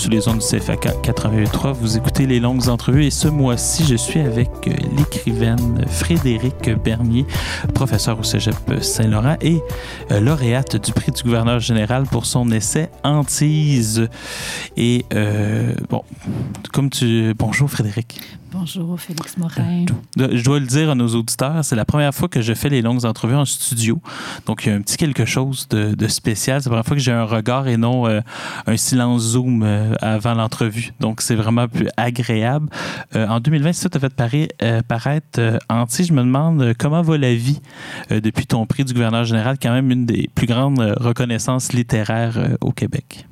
sur les ondes du CFAK 88.3. Vous écoutez les longues entrevues et ce mois-ci, je suis avec euh, l'écrivaine Frédéric Bernier, professeur au Cégep Saint-Laurent et euh, lauréate du prix du gouverneur général pour son essai Antise. Et euh, bon, comme tu... Bonjour Frédéric. Bonjour, Félix Morin. Je dois le dire à nos auditeurs, c'est la première fois que je fais les longues entrevues en studio. Donc, il y a un petit quelque chose de, spécial. C'est la première fois que j'ai un regard et non euh, un silence Zoom euh, avant l'entrevue. Donc, c'est vraiment plus agréable. Euh, en 2020, ça t'a fait paraître anti. Je me demande comment va la vie depuis ton prix du gouverneur général, quand même une des plus grandes reconnaissances littéraires au Québec?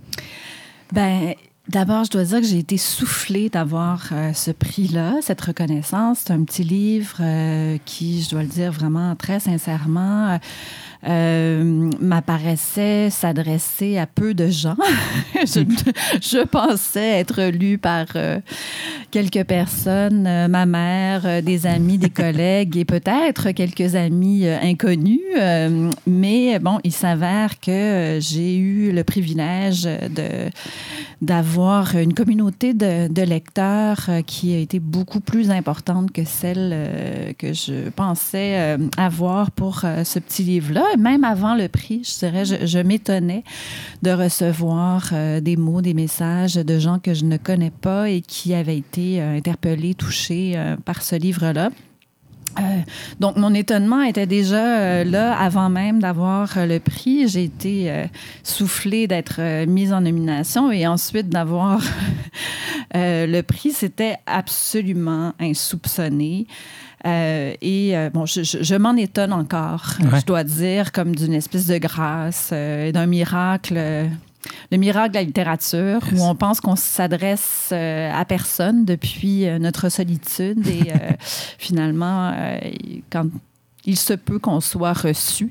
Ben, D'abord, je dois dire que j'ai été soufflée d'avoir euh, ce prix-là, cette reconnaissance. C'est un petit livre euh, qui, je dois le dire vraiment très sincèrement, euh, m'apparaissait s'adresser à peu de gens. je, pensais être lu par euh, quelques personnes, euh, ma mère, des amis, des collègues et peut-être quelques amis inconnus. mais bon, il s'avère que j'ai eu le privilège de d'avoir une communauté de, lecteurs qui a été beaucoup plus importante que celle que je pensais avoir pour ce petit livre-là même avant le prix, je je, m'étonnais de recevoir euh, des mots, des messages de gens que je ne connais pas et qui avaient été euh, interpellés, touchés euh, par ce livre-là. donc, mon étonnement était déjà là avant même d'avoir le prix. J'ai été soufflée d'être mise en nomination et ensuite d'avoir le prix. C'était absolument insoupçonné. Euh, et euh, bon, je, m'en étonne encore, je dois dire, comme d'une espèce de grâce, euh, d'un miracle le miracle de la littérature, où on pense qu'on s'adresse à personne depuis notre solitude. Et finalement, quand il se peut qu'on soit reçu.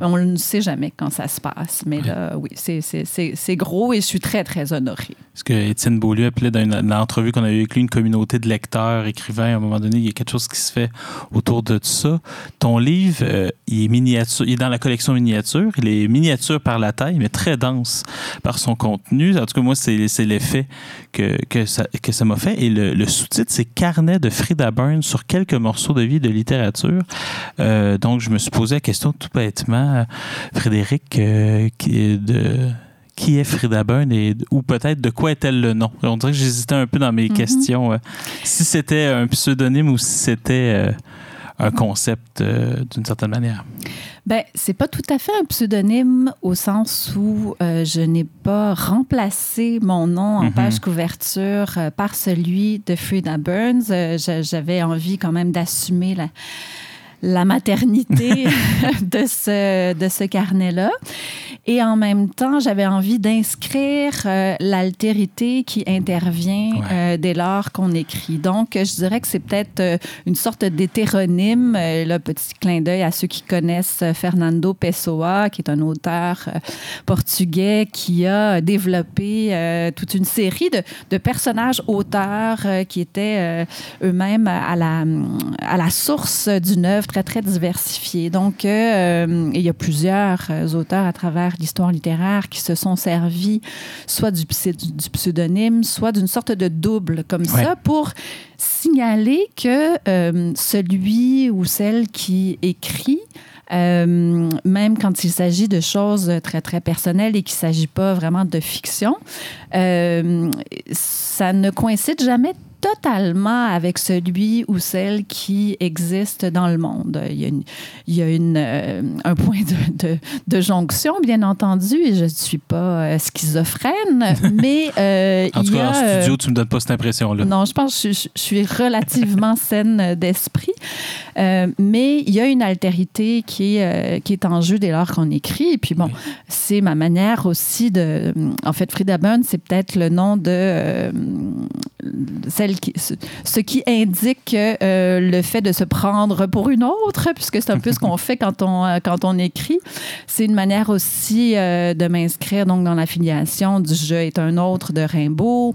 On ne sait jamais quand ça se passe. Mais là, oui, c'est gros et je suis très, très honorée. Ce que Étienne Beaulieu appelait dans une, entrevue qu'on a eu avec lui une communauté de lecteurs, écrivains, à un moment donné, il y a quelque chose qui se fait autour de ça. Ton livre, euh, il, est miniature, il est dans la collection miniature. Il est miniature par la taille, mais très dense par son contenu. En tout cas, moi, c'est l'effet que, que ça m'a que ça fait. Et le, sous-titre, c'est Carnet de Frida Burns sur quelques morceaux de vie de littérature. Euh, donc, je me suis posé la question tout bêtement, Frédéric, euh, qui, de, qui est Frida Byrne et ou peut-être de quoi est-elle le nom? On dirait que j'hésitais un peu dans mes mm-hmm. questions. Euh, si c'était un pseudonyme ou si c'était un concept d'une certaine manière? Ben, c'est pas tout à fait un pseudonyme au sens où je n'ai pas remplacé mon nom en mm-hmm. page couverture par celui de Frida Burns. J'avais envie quand même d'assumer la, la maternité de ce, de ce carnet-là. Et en même temps, j'avais envie d'inscrire euh, l'altérité qui intervient euh, dès lors qu'on écrit. Donc, je dirais que c'est peut-être euh, une sorte d'hétéronyme. le petit clin d'œil à ceux qui connaissent Fernando Pessoa, qui est un auteur portugais qui a développé toute une série de, de personnages auteurs qui étaient eux-mêmes à la, à la source d'une œuvre très, très diversifiée. Donc, il y a plusieurs auteurs à travers l'histoire littéraire qui se sont servis soit du, du pseudonyme, soit d'une sorte de double comme ça pour signaler que euh, celui ou celle qui écrit euh, même quand il s'agit de choses très, très personnelles et qu'il ne s'agit pas vraiment de fiction, euh, ça ne coïncide jamais totalement avec celui ou celle qui existe dans le monde. Il y a, une, il y a une, euh, un point de, de, jonction, bien entendu, et je ne suis pas euh, schizophrène, mais euh, En tout cas, en studio, tu ne me donnes pas cette impression-là. Non, je pense que je, suis relativement saine d'esprit, mais il y a une altérité qui est, qui est en jeu dès lors qu'on écrit. Et puis bon, c'est ma manière aussi de... En fait, Frida Bunn, c'est peut-être le nom de celle ce qui indique euh, le fait de se prendre pour une autre, puisque c'est un peu ce qu'on fait quand on, euh, quand on écrit. C'est une manière aussi euh, de m'inscrire donc dans l'affiliation du jeu est un autre de Rimbaud.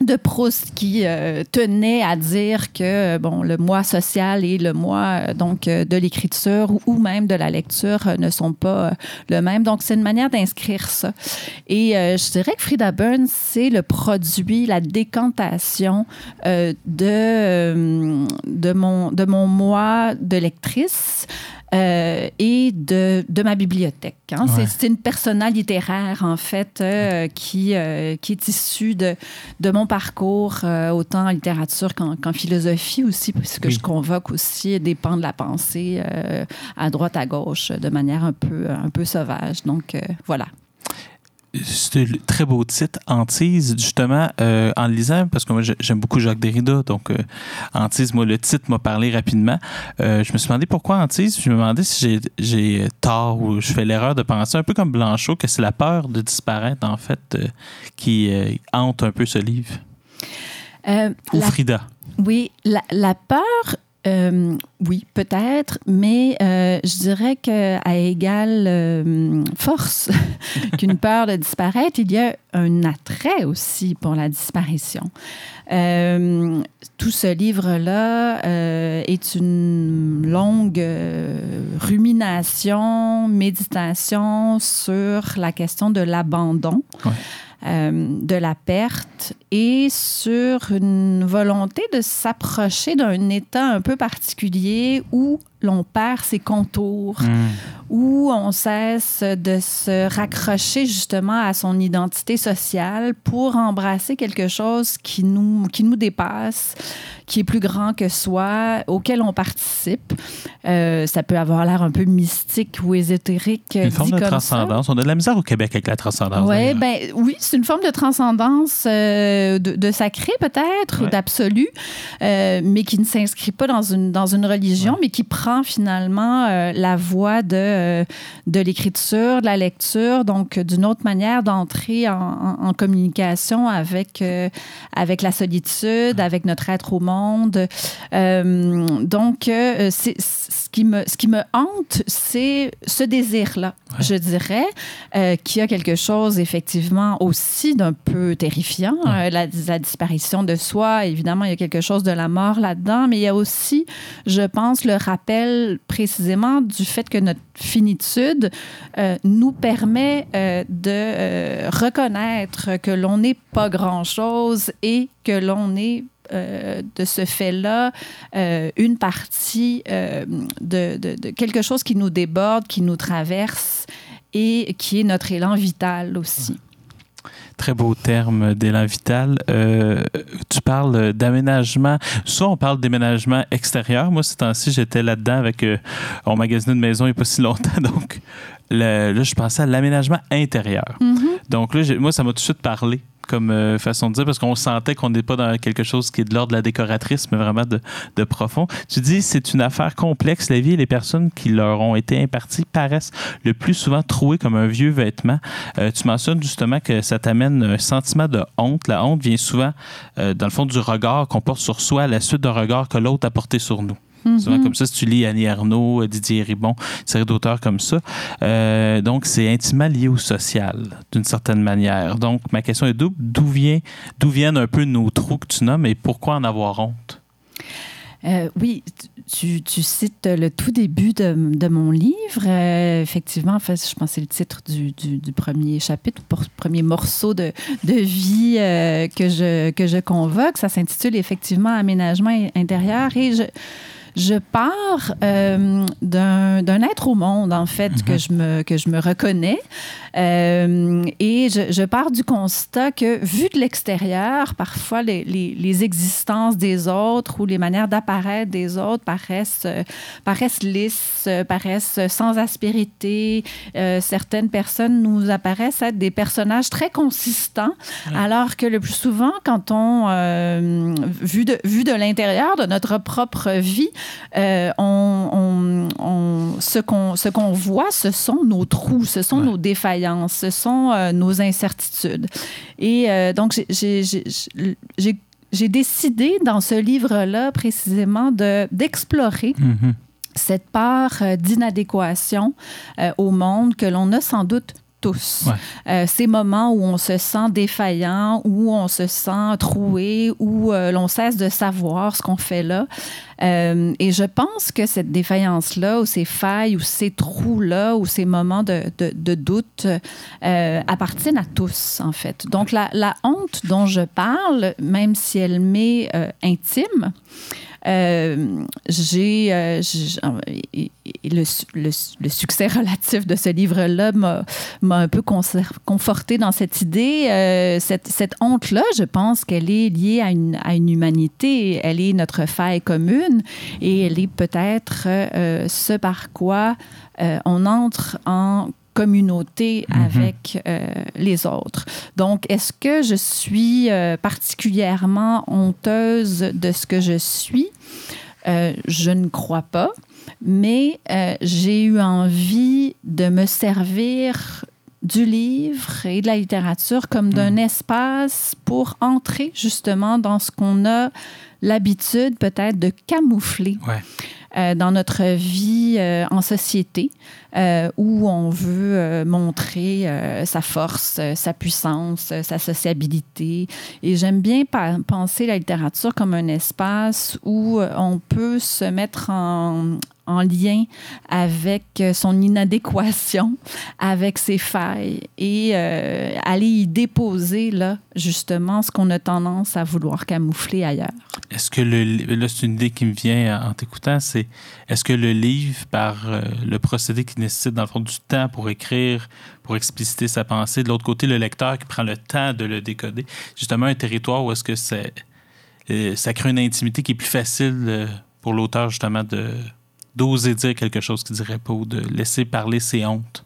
De Proust qui euh, tenait à dire que bon le moi social et le moi euh, donc euh, de l'écriture ou, même de la lecture ne sont pas le même. Donc c'est une manière d'inscrire ça. Et je dirais que Frida Burns c'est le produit la décantation de de mon de mon moi de lectrice euh, et de, de, ma bibliothèque. Hein. C'est une persona littéraire, en fait, euh, qui, euh, qui est issue de, de mon parcours, autant en littérature qu'en philosophie aussi, puisque je convoque aussi des pans de la pensée à droite, à gauche, de manière un peu, un peu sauvage. Donc, voilà c'est un très beau titre, Antise, justement, euh, en lisant, parce que moi j'aime beaucoup Jacques Derrida, donc euh, Antise, moi le titre m'a parlé rapidement. Euh, je me suis demandé pourquoi Antise, je me demandais si j'ai tort ou je fais l'erreur de penser, un peu comme Blanchot, que c'est la peur de disparaître, en fait, qui hante un peu ce livre. ou Frida. Oui, la, la peur, euh, oui, peut-être, mais euh, je dirais qu'à égale euh, force qu'une peur de disparaître, il y a un attrait aussi pour la disparition. tout ce livre-là est une longue rumination, méditation sur la question de l'abandon. Euh, de la perte et sur une volonté de s'approcher d'un état un peu particulier où l'on perd ses contours, hmm. où on cesse de se raccrocher justement à son identité sociale pour embrasser quelque chose qui nous, qui nous dépasse, qui est plus grand que soi, auquel on participe. Euh, ça peut avoir l'air un peu mystique ou ésotérique. Une forme de transcendance. On a de la misère au Québec avec la transcendance. Ouais, ben, oui, c'est une forme de transcendance euh, de, sacré peut-être, d'absolu, euh, mais qui ne s'inscrit pas dans une, dans une religion, mais qui prend finalement euh, la voie de, euh, de l'écriture, de la lecture, donc d'une autre manière d'entrer en, communication avec, euh, avec la solitude, avec notre être au monde. donc, ce, qui me, ce qui me hante, c'est ce désir-là, je dirais, qui a quelque chose effectivement aussi d'un peu terrifiant, la, la disparition de soi. Évidemment, il y a quelque chose de la mort là-dedans, mais il y a aussi, je pense, le rappel précisément du fait que notre finitude euh, nous permet euh, de euh, reconnaître que l'on n'est pas grand-chose et que l'on est de ce fait-là une partie de, quelque chose qui nous déborde, qui nous traverse et qui est notre élan vital aussi. Très beau terme d'élan vital. Euh, tu parles d'aménagement. Soit on parle d'aménagement extérieur. Moi, ce temps-ci, j'étais là-dedans avec. Euh, on magasinait une maison il n'y a pas si longtemps. Donc, là, je pensais à l'aménagement intérieur. Mm-hmm. Donc, là, moi, ça m'a tout de suite parlé comme euh, façon de dire, parce qu'on sentait qu'on n'est pas dans quelque chose qui est de l'ordre de la décoratrice, mais vraiment de, profond. Tu dis, c'est une affaire complexe. La vie et les personnes qui leur ont été imparties paraissent le plus souvent trouées comme un vieux vêtement. Euh, tu mentionnes justement que ça t'amène un sentiment de honte. La honte vient souvent, euh, dans le fond, du regard qu'on porte sur soi à la suite d'un regard que l'autre a porté sur nous. Souvent mhm. comme ça, si tu lis Annie Arnaud, Didier Ribon, série d'auteurs comme ça. Euh, donc, c'est intimement lié au social, d'une certaine manière. Donc, ma question est d'où, vient, d'où viennent un peu nos trous que tu nommes et pourquoi en avoir honte? Euh, oui, tu, cites le tout début de, mon livre. Euh, effectivement, en fait, je pense que c'est le titre du, premier chapitre, du premier morceau de, vie que, je, que je convoque. Ça s'intitule effectivement Aménagement intérieur et je je pars euh, d'un être au monde, en fait, que, mhm. je me, que je me reconnais. Euh, et je, je, pars du constat que, vu de l'extérieur, parfois les, les, les, existences des autres ou les manières d'apparaître des autres paraissent, euh, paraissent lisses, paraissent sans aspérité. certaines personnes nous apparaissent être des personnages très consistants, alors que le plus souvent, quand on, vu de, vu de l'intérieur de notre propre vie, euh, on, ce qu'on voit, ce sont nos trous, ce sont nos défaillances, ce sont euh, nos incertitudes. Et euh, donc, j'ai décidé dans ce livre-là précisément d'explorer. Mm-hmm. cette part d'inadéquation au monde que l'on a sans doute tous. ces moments où on se sent défaillant, où on se sent troué, où l'on cesse de savoir ce qu'on fait là. et je pense que cette défaillance-là, ou ces failles, ou ces trous-là, ou ces moments de, de, doute appartiennent à tous, en fait. Donc, la, la, honte dont je parle, même si elle m'est intime, euh, j'ai euh, le, le, succès relatif de ce livre-là m'a un peu conforté dans cette idée. Euh, cette, cette honte-là, je pense qu'elle est liée à une, à une, humanité. Elle est notre faille commune et elle est peut-être ce par quoi on entre en communauté mhm. avec euh, les autres. Donc, est-ce que je suis euh, particulièrement honteuse de ce que je suis? Euh, je ne crois pas, mais j'ai eu envie de me servir du livre et de la littérature comme d'un mhm. espace pour entrer justement dans ce qu'on a l'habitude peut-être de camoufler. dans notre vie en société. Euh, où on veut euh, montrer euh, sa force, sa puissance, sa sociabilité. Et j'aime bien penser la littérature comme un espace où on peut se mettre en, en lien avec son inadéquation, avec ses failles et aller y déposer là justement ce qu'on a tendance à vouloir camoufler ailleurs. Est-ce que le là c'est une idée qui me vient en t'écoutant, c'est est-ce que le livre par le procédé qui nécessite, dans le fond, du temps pour écrire, pour expliciter sa pensée. De l'autre côté, le lecteur qui prend le temps de le décoder. Justement, un territoire où est-ce que euh, ça crée une intimité qui est plus facile euh, pour l'auteur, justement, de d'oser dire quelque chose qu'il dirait pas ou de laisser parler ses hontes.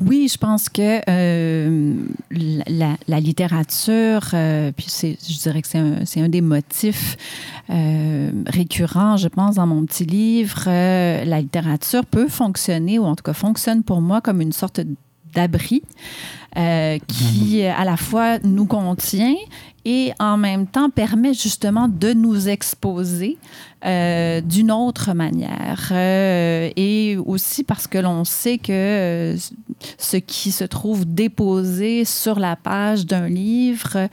Oui, je pense que euh, la, littérature, euh, puis je dirais que c'est un, un, des motifs euh, récurrents, je pense, dans mon petit livre. la littérature peut fonctionner, ou en tout cas fonctionne pour moi comme une sorte d'abri qui mhm. à la fois nous contient et en même temps permet justement de nous exposer euh, d'une autre manière. Euh, et aussi parce que l'on sait que euh, ce qui se trouve déposé sur la page d'un livre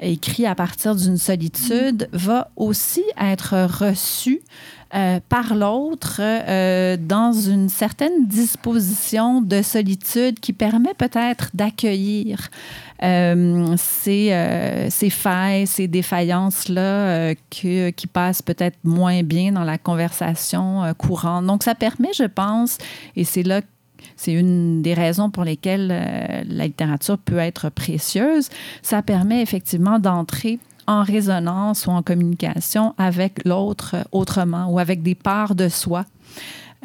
écrit à partir d'une solitude va aussi être reçu par l'autre dans une certaine disposition de solitude qui permet peut-être d'accueillir euh, ces, euh, ces, failles, ces défaillances-là euh, qui passent peut-être moins bien dans la conversation courante. Donc, ça permet, je pense, et c'est là c'est une des raisons pour lesquelles la littérature peut être précieuse. Ça permet effectivement d'entrer en résonance ou en communication avec l'autre autrement ou avec des parts de soi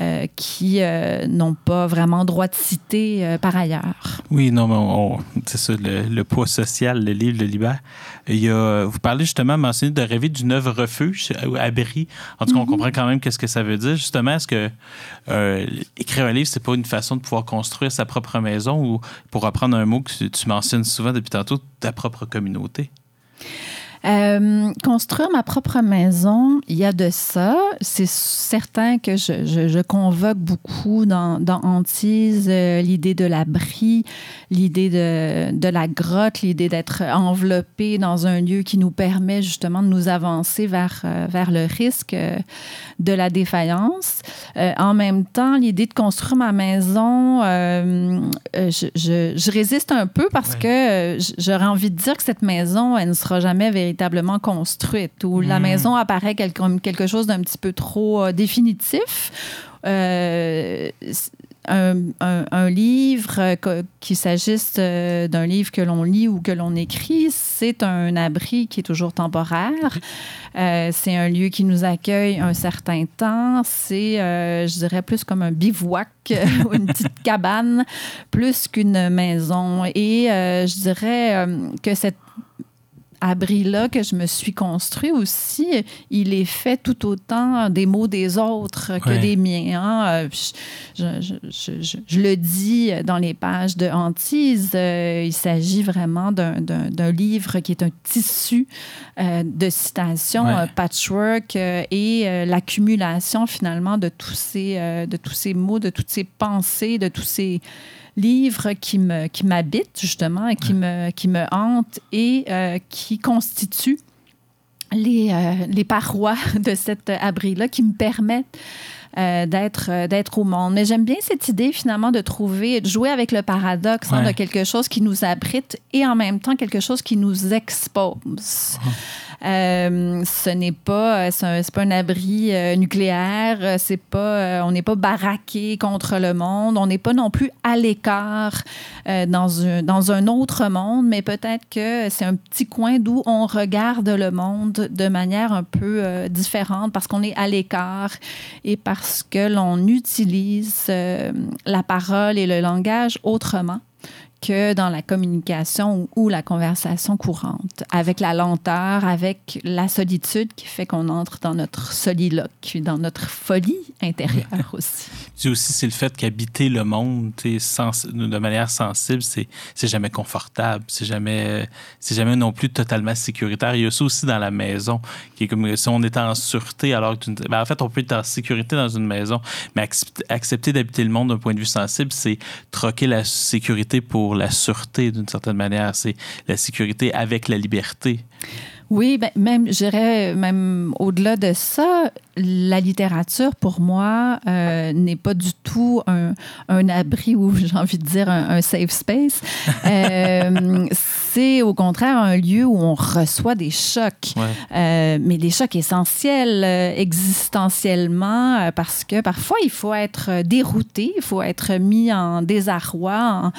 euh, qui euh, n'ont pas vraiment droit de citer euh, par ailleurs. Oui, non, mais c'est ça, le, poids social, le livre de Libère. Il y a, vous parlez justement, mentionné de rêver d'une œuvre refuge, abri. En tout cas, on mm-hmm. comprend quand même qu'est-ce que ça veut dire. Justement, est-ce que écrire un livre, c'est pas une façon de pouvoir construire sa propre maison ou, pour reprendre un mot que tu mentionnes souvent depuis tantôt, ta propre communauté? Euh, construire ma propre maison, il y a de ça. C'est certain que je, je, convoque beaucoup dans, dans Antise euh, l'idée de l'abri, l'idée de, de, la grotte, l'idée d'être enveloppé dans un lieu qui nous permet justement de nous avancer vers, euh, vers le risque de la défaillance. en même temps, l'idée de construire ma maison, je, je, résiste un peu parce que j'aurais envie de dire que cette maison, elle ne sera jamais véritablement véritablement construite, où la hmm. maison apparaît comme quelque chose d'un petit peu trop euh, définitif. Euh, un, livre, euh, qu'il s'agisse d'un livre que l'on lit ou que l'on écrit, c'est un abri qui est toujours temporaire. c'est un lieu qui nous accueille un certain temps. C'est, je dirais, plus comme un bivouac ou une petite cabane, plus qu'une maison. Et je dirais que cette abri-là que je me suis construit aussi, il est fait tout autant des mots des autres que des miens. Hein. Je, je, le dis dans les pages de Hantise, euh, il s'agit vraiment d'un livre qui est un tissu euh, de citations, patchwork euh, et l'accumulation finalement de tous, ces, de tous ces mots, de toutes ces pensées, de tous ces livre qui me qui m'habite justement et qui me qui me hante et qui constitue les, les parois de cet abri-là qui me permettent euh, d'être euh, d'être au monde. Mais j'aime bien cette idée finalement de trouver, de jouer avec le paradoxe hein, de quelque chose qui nous abrite et en même temps quelque chose qui nous expose. Ah. Euh, ce n'est pas, c'est pas un abri euh, nucléaire. C'est pas, on n'est pas baraqué contre le monde. On n'est pas non plus à l'écart dans un dans un autre monde, mais peut-être que c'est un petit coin d'où on regarde le monde de manière un peu différente parce qu'on est à l'écart et parce que l'on utilise la parole et le langage autrement que dans la communication ou, la conversation courante, avec la lenteur, avec la solitude qui fait qu'on entre dans notre soliloque, dans notre folie intérieure aussi. Puis aussi, c'est le fait qu'habiter le monde de manière sensible, c'est jamais confortable, c'est jamais, jamais non plus totalement sécuritaire. Il y a ça aussi dans la maison, qui est comme si on était en sûreté, alors que, ben, en fait, on peut être en sécurité dans une maison, mais accepter d'habiter le monde d'un point de vue sensible, c'est troquer la sécurité pour la sûreté d'une certaine manière. C'est la sécurité avec la liberté. Oui, ben, même, je même au-delà de ça, la littérature, pour moi, euh, n'est pas du tout un, un abri ou, j'ai envie de dire, un, safe space. Euh, c'est au contraire un lieu où on reçoit des chocs, euh, mais des chocs essentiels existentiellement, parce que parfois, il faut être dérouté, il faut être mis en désarroi,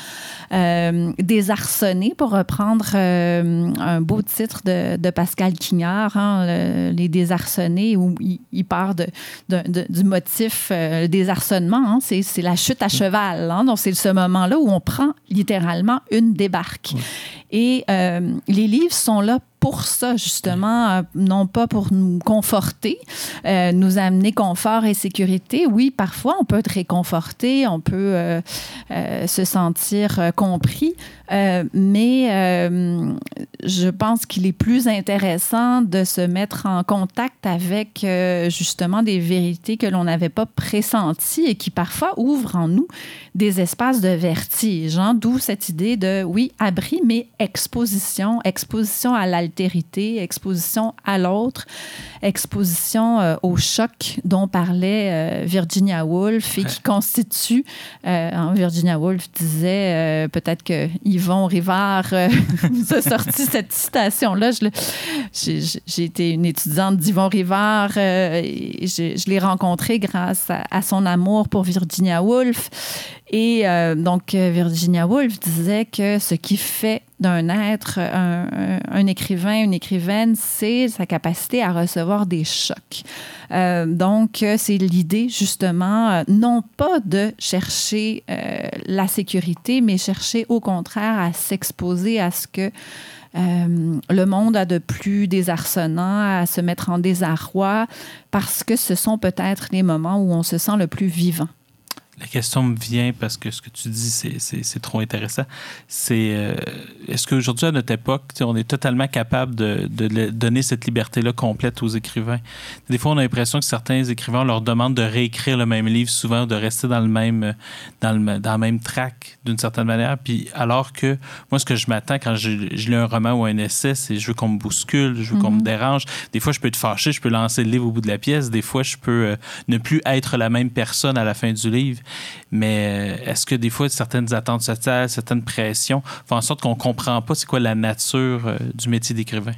en, désarçonné, pour reprendre un beau titre de, de Pascal Quignard, hein, Les désarçonnés, où il part du motif euh, des arçonnements. Hein. c'est la chute à cheval. Hein. donc, c'est ce moment-là où on prend littéralement une débarque. Et euh, les livres sont là pour ça, justement, euh, non pas pour nous conforter, euh, nous amener confort et sécurité. Oui, parfois, on peut être réconforté, on peut se sentir compris, mais je pense qu'il est plus intéressant de se mettre en contact avec, justement, des vérités que l'on n'avait pas pressenties et qui parfois ouvrent en nous des espaces de vertige. Hein, D'où cette idée de, oui, abri, mais exposition, exposition à l'altérité, exposition à l'autre, exposition euh, au choc dont parlait euh, Virginia Woolf et qui constitue, euh, hein, Virginia Woolf disait, peut-être que Yvon Rivard nous a sorti cette citation-là. J'ai été une étudiante d'Yvon Rivard et je, je l'ai rencontré grâce à, à, son amour pour Virginia Woolf. Et euh, donc, Virginia Woolf disait que ce qui fait d'un être un, écrivain, une écrivaine, c'est sa capacité à recevoir des chocs. Euh, donc, c'est l'idée, justement, euh, non pas de chercher la sécurité, mais chercher au contraire à s'exposer à ce que le monde a de plus désarçonnant, à se mettre en désarroi, parce que ce sont peut-être les moments où on se sent le plus vivant la question me vient parce que ce que tu dis, c'est trop intéressant. C'est euh, est-ce qu'aujourd'hui, à notre époque, on est totalement capable de, donner cette liberté-là complète aux écrivains? Des fois, on a l'impression que certains écrivains leur demandent de réécrire le même livre, souvent de rester dans le même, dans le, dans le même track d'une certaine manière. Puis alors que moi, ce que je m'attends quand je, lis un roman ou un essai, c'est je veux qu'on me bouscule, je veux qu'on me mm-hmm. dérange. Des fois, je peux être fâché, je peux lancer le livre au bout de la pièce. Des fois, je peux euh, ne plus être la même personne à la fin du livre. Mais euh, est-ce que des fois, certaines attentes sociales, certaines pressions font en sorte qu'on ne comprend pas c'est quoi la nature euh, du métier d'écrivain?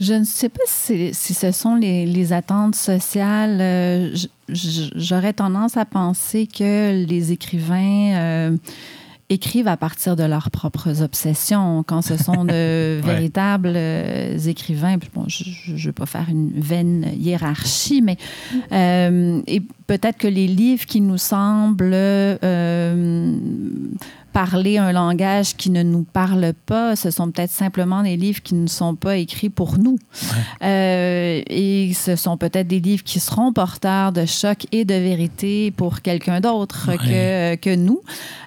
Je ne sais pas si, ce sont les, attentes sociales. Euh, j'aurais tendance à penser que les écrivains écrivent à partir de leurs propres obsessions. Quand ce sont de véritables euh, écrivains, bon, je ne veux pas faire une vaine hiérarchie, mais euh, et peut-être que les livres qui nous semblent euh, parler un langage qui ne nous parle pas. Ce sont peut-être simplement des livres qui ne sont pas écrits pour nous. Euh, et ce sont peut-être des livres qui seront porteurs de choc et de vérité pour quelqu'un d'autre que, que nous.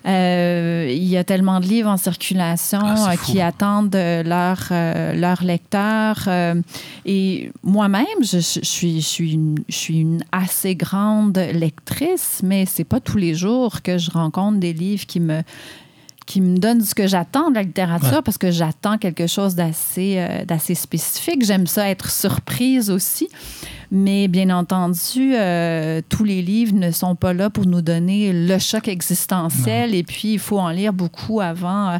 Euh, il y a tellement de livres en circulation ah, euh, qui attendent leur, leur lecteur. et moi-même, je, je, suis, je, suis une, je suis une assez grande lectrice, mais c'est pas tous les jours que je rencontre des livres qui me qui me donne ce que j'attends de la littérature parce que j'attends quelque chose d'assez euh, d'assez spécifique. J'aime ça être surprise aussi. Mais bien entendu, euh, tous les livres ne sont pas là pour nous donner le choc existentiel. Et puis, il faut en lire beaucoup avant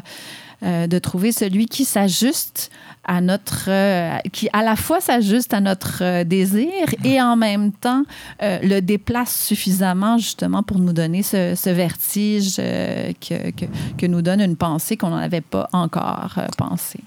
euh, de trouver celui qui s'ajuste à notre, euh, qui à la fois s'ajuste à notre euh, désir et en même temps euh, le déplace suffisamment justement pour nous donner ce, vertige que, que, que, nous donne une pensée qu'on n'avait pas encore pensée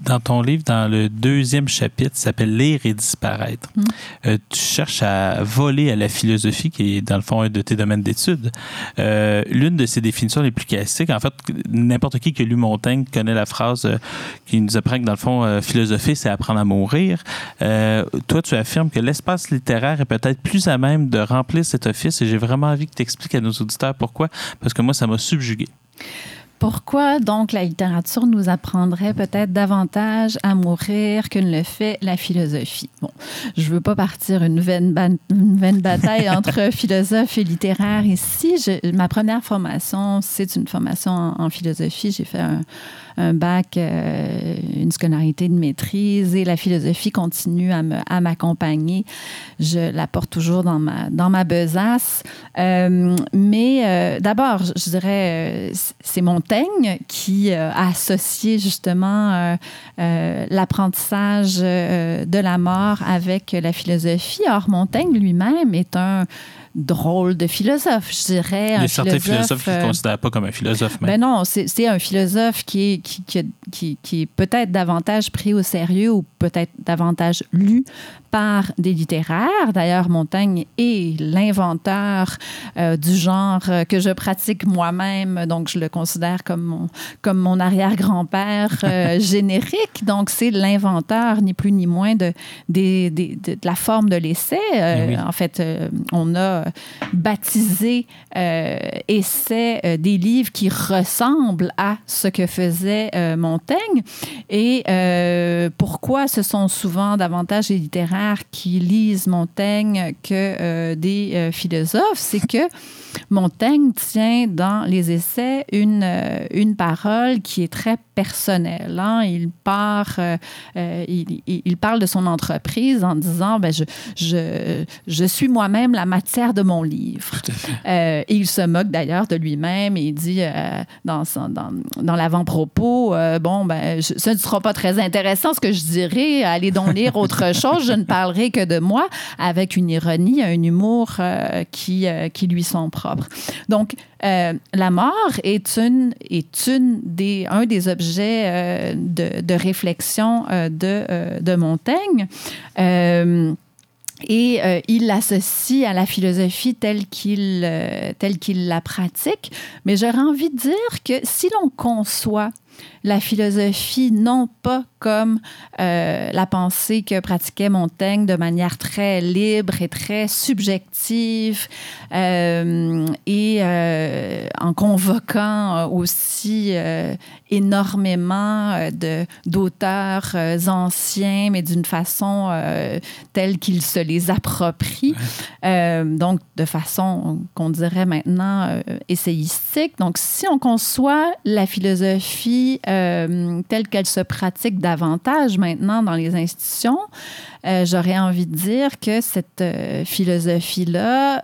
dans ton livre, dans le deuxième chapitre, s'appelle Lire et disparaître. Hmm. Euh, tu cherches à voler à la philosophie, qui est dans le fond un de tes domaines d'études. Euh, l'une de ces définitions les plus classiques, en fait, n'importe qui qui a lu Montaigne connaît la phrase euh, qui nous apprend que dans le fond, philosopher, c'est apprendre à mourir. toi, tu affirmes que l'espace littéraire est peut-être plus à même de remplir cet office et j'ai vraiment envie que tu expliques à nos auditeurs pourquoi, parce que moi, ça m'a subjugué. Pourquoi donc la littérature nous apprendrait peut-être davantage à mourir que ne le fait la philosophie? Bon, je ne veux pas partir une vaine, une bataille entre philosophes et littéraires ici. ma première formation, c'est une formation en, philosophie. J'ai fait un, un bac, euh, une scolarité de maîtrise et la philosophie continue à m'accompagner. Je la porte toujours dans ma, dans ma besace. Euh, mais euh, d'abord, je dirais, c'est Montaigne qui a associé justement l'apprentissage de la mort avec la philosophie. Or, Montaigne lui-même est un drôle de philosophe, je dirais. Il y a certains philosophes qui ne se considèrent pas comme un philosophe. Mais... Ben non, c'est un philosophe qui est, qui, qui, qui est peut-être davantage pris au sérieux ou peut-être davantage lu par des littéraires. D'ailleurs, Montaigne est l'inventeur euh, du genre que je pratique moi-même, donc je le considère comme mon, comme mon arrière-grand-père euh, générique. Donc, c'est l'inventeur, ni plus ni moins, de, de, de, de la forme de l'essai. Euh, eh en fait, on a baptisé essai des livres qui ressemblent à ce que faisait Montaigne. Et pourquoi ce sont souvent davantage les littéraires? Qui lisent Montaigne que euh, des euh, philosophes, c'est que Montaigne tient dans les essais une, euh, une parole qui est très personnelle. Hein. Il, part, il, il, parle de son entreprise en disant ben, je, je, je suis moi-même la matière de mon livre. et il se moque d'ailleurs de lui-même et il dit dans, dans, dans l'avant-propos bon, ben, ce ne sera pas très intéressant ce que je dirais, allez donc lire autre chose, je ne parlerai que de moi, avec une ironie, un humour euh, qui, euh, qui lui sont propres. Donc, euh, la mort est, une, est une des, un des objets de, de, réflexion de, de Montaigne. Et il l'associe à la philosophie telle qu'il telle qu'il la pratique. Mais j'aurais envie de dire que si l'on conçoit la philosophie non pas comme euh, la pensée que pratiquait Montaigne de manière très libre et très subjective euh, et euh, en convoquant aussi énormément d'auteurs anciens, mais d'une façon telle qu'ils se les approprient, donc de façon qu'on dirait maintenant essayistique. Donc si on conçoit la philosophie euh, telle qu'elle se pratique davantage maintenant dans les institutions, euh, j'aurais envie de dire que cette euh, philosophie-là,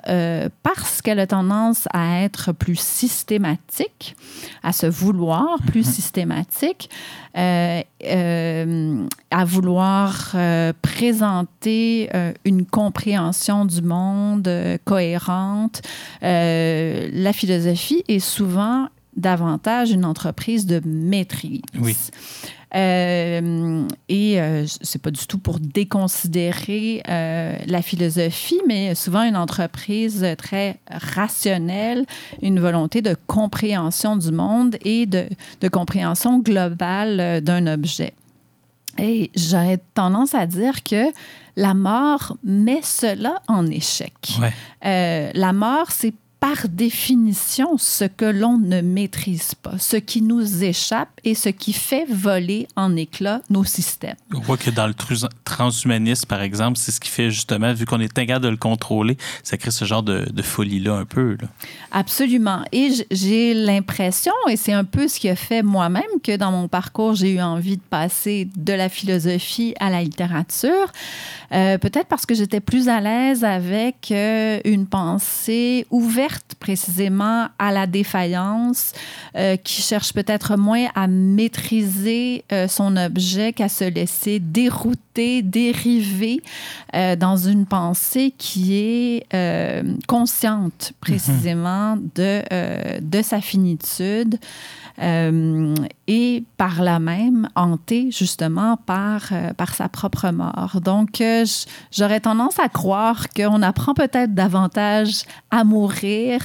parce qu'elle a tendance à être plus systématique, à se vouloir plus mhm. systématique, à vouloir présenter une compréhension du monde cohérente, la philosophie est souvent davantage une entreprise de maîtrise. Oui. Euh, et euh, c'est pas du tout pour déconsidérer euh, la philosophie, mais souvent une entreprise très rationnelle, une volonté de compréhension du monde et de, de compréhension globale d'un objet. Et j'aurais tendance à dire que la mort met cela en échec. Ouais. la mort, c'est par définition ce que l'on ne maîtrise pas, ce qui nous échappe et ce qui fait voler en éclats nos systèmes. On voit que dans le transhumanisme, par exemple, c'est ce qui fait justement, vu qu'on est incapable de le contrôler, ça crée ce genre de, de folie-là un peu. Là. Absolument. Et j'ai l'impression, et c'est un peu ce qui a fait moi-même, que dans mon parcours, j'ai eu envie de passer de la philosophie à la littérature. Euh, Peut-être parce que j'étais plus à l'aise avec euh, une pensée ouverte précisément à la défaillance, euh, qui cherche peut-être moins à maîtriser euh, son objet qu'à se laisser dérouter, dériver euh, dans une pensée qui est euh, consciente précisément de, euh, de sa finitude et par là même hantée justement par, par sa propre mort. Donc, j'aurais tendance à croire qu'on apprend peut-être davantage à mourir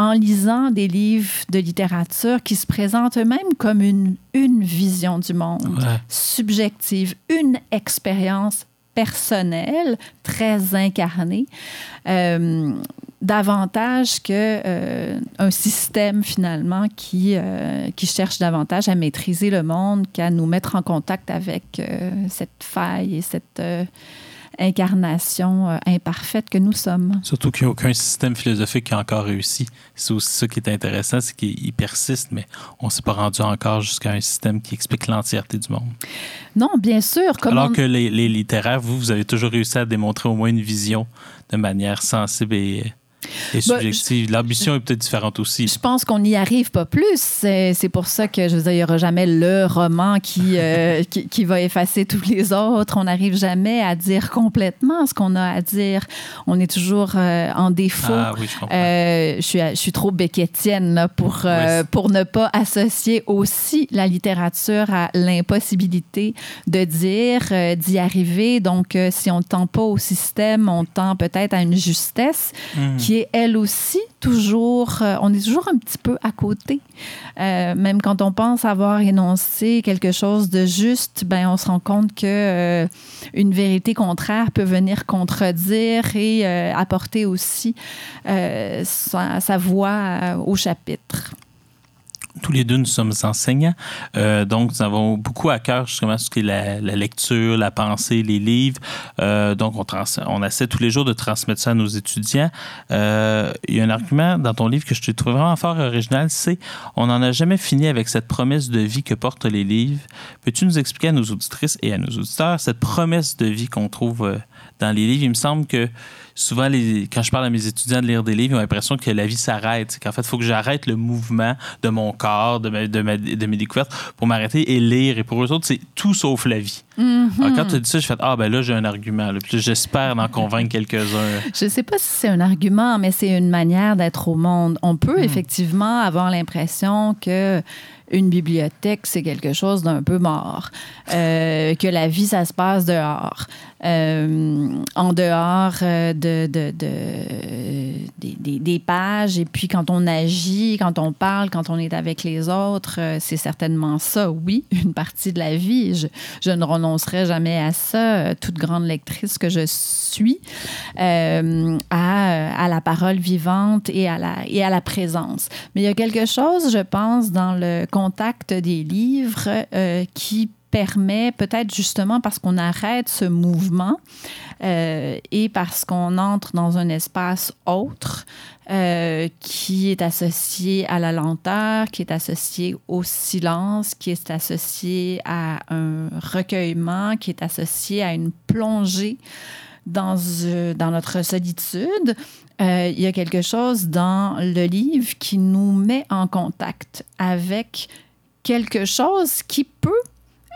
en lisant des livres de littérature qui se présentent eux-mêmes comme une, une vision du monde Ouais. subjective, une expérience personnelle, très incarnée, euh, davantage que euh, un système finalement qui, euh, qui cherche davantage à maîtriser le monde qu'à nous mettre en contact avec euh, cette faille et cette incarnation euh, imparfaite que nous sommes. Surtout qu'il n'y a aucun système philosophique qui a encore réussi. C'est aussi ça qui est intéressant, c'est qu'il persiste, mais on ne s'est pas rendu encore jusqu'à un système qui explique l'entièreté du monde. Non, bien sûr. Comme Alors on- que les, les littéraires, vous, vous avez toujours réussi à démontrer au moins une vision de manière sensible et, et Ben, subjective. L'ambition est peut-être différente aussi. Je pense qu'on n'y arrive pas plus. C'est pour ça que, je veux dire, il n'y aura jamais le roman qui, euh, qui, qui va effacer tous les autres. On n'arrive jamais à dire complètement ce qu'on a à dire. On est toujours euh, en défaut. Ah oui, je comprends. Euh, je, suis, je suis trop béquettienne là, pour, Oui. pour ne pas associer aussi la littérature à l'impossibilité de dire, d'y arriver. Donc, si on ne tend pas au système, on tend peut-être à une justesse Hmm. qui elle aussi toujours, euh, on est toujours un petit peu à côté. Euh, même quand on pense avoir énoncé quelque chose de juste, ben on se rend compte que euh, une vérité contraire peut venir contredire et apporter aussi sa, voix au chapitre. Tous les deux, nous sommes enseignants. Euh, donc, nous avons beaucoup à cœur justement ce qui est la, lecture, la pensée, les livres. Euh, donc, on, essaie tous les jours de transmettre ça à nos étudiants. Euh, il y a un argument dans ton livre que je te trouve vraiment fort original, c'est on n'en a jamais fini avec cette promesse de vie que portent les livres. Peux-tu nous expliquer à nos auditrices et à nos auditeurs cette promesse de vie qu'on trouve dans les livres? Il me semble que souvent, les, quand je parle à mes étudiants de lire des livres, ils ont l'impression que la vie s'arrête. Qu'en fait, il faut que j'arrête le mouvement de mon corps, de, ma- de, ma- de mes découvertes pour m'arrêter et lire. Et pour eux autres, c'est tout sauf la vie. Alors, quand tu dit ça, je fais Ah, ben là, j'ai un argument. j'espère en convaincre quelques-uns. Je ne sais pas si c'est un argument, mais c'est une manière d'être au monde. On peut effectivement avoir l'impression que une bibliothèque, c'est quelque chose d'un peu mort, euh, que la vie, ça se passe dehors, Euh, en dehors euh, de, de- de- des, pages. Et puis quand on agit, quand on parle, quand on est avec les autres, c'est certainement ça, oui, une partie de la vie. Je, je ne renoncerai jamais à ça, toute grande lectrice que je suis, à, à la parole vivante et à la, et à la présence. Mais il y a quelque chose, je pense, dans le contact des livres euh, qui permet peut-être justement parce qu'on arrête ce mouvement euh, et parce qu'on entre dans un espace autre euh, qui est associé à la lenteur, qui est associé au silence, qui est associé à un recueillement, qui est associé à une plongée dans, dans notre solitude. Euh, il y a quelque chose dans le livre qui nous met en contact avec quelque chose qui peut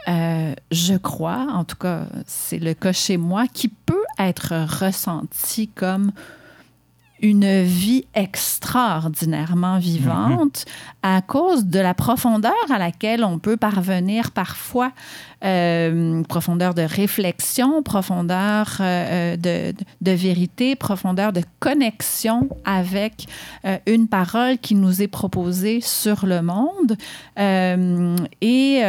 euh, je crois, en tout cas, c'est le cas chez moi, qui peut être ressenti comme une vie extraordinairement vivante à cause de la profondeur à laquelle on peut parvenir parfois, euh, profondeur de réflexion, profondeur euh, de, de, vérité, profondeur de connexion avec euh, une parole qui nous est proposée sur le monde. et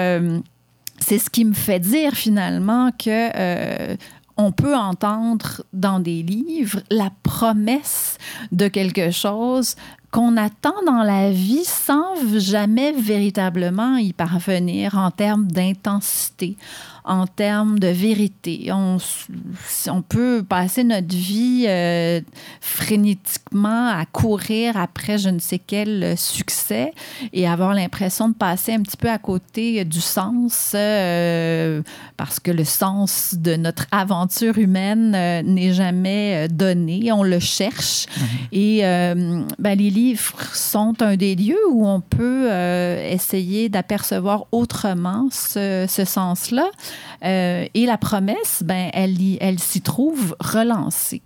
c'est ce qui me fait dire finalement que on peut entendre dans des livres la promesse de quelque chose qu'on attend dans la vie sans jamais véritablement y parvenir en termes d'intensité, en termes de vérité. On, on peut passer notre vie euh, frénétiquement à courir après je ne sais quel succès et avoir l'impression de passer un petit peu à côté du sens euh, parce que le sens de notre aventure humaine euh, n'est jamais donné. On le cherche. Mm-hmm. Et ben, les livres sont un des lieux où on peut essayer d'apercevoir autrement ce, ce sens-là. Euh, et la promesse, ben, elle, elle s'y trouve relancée.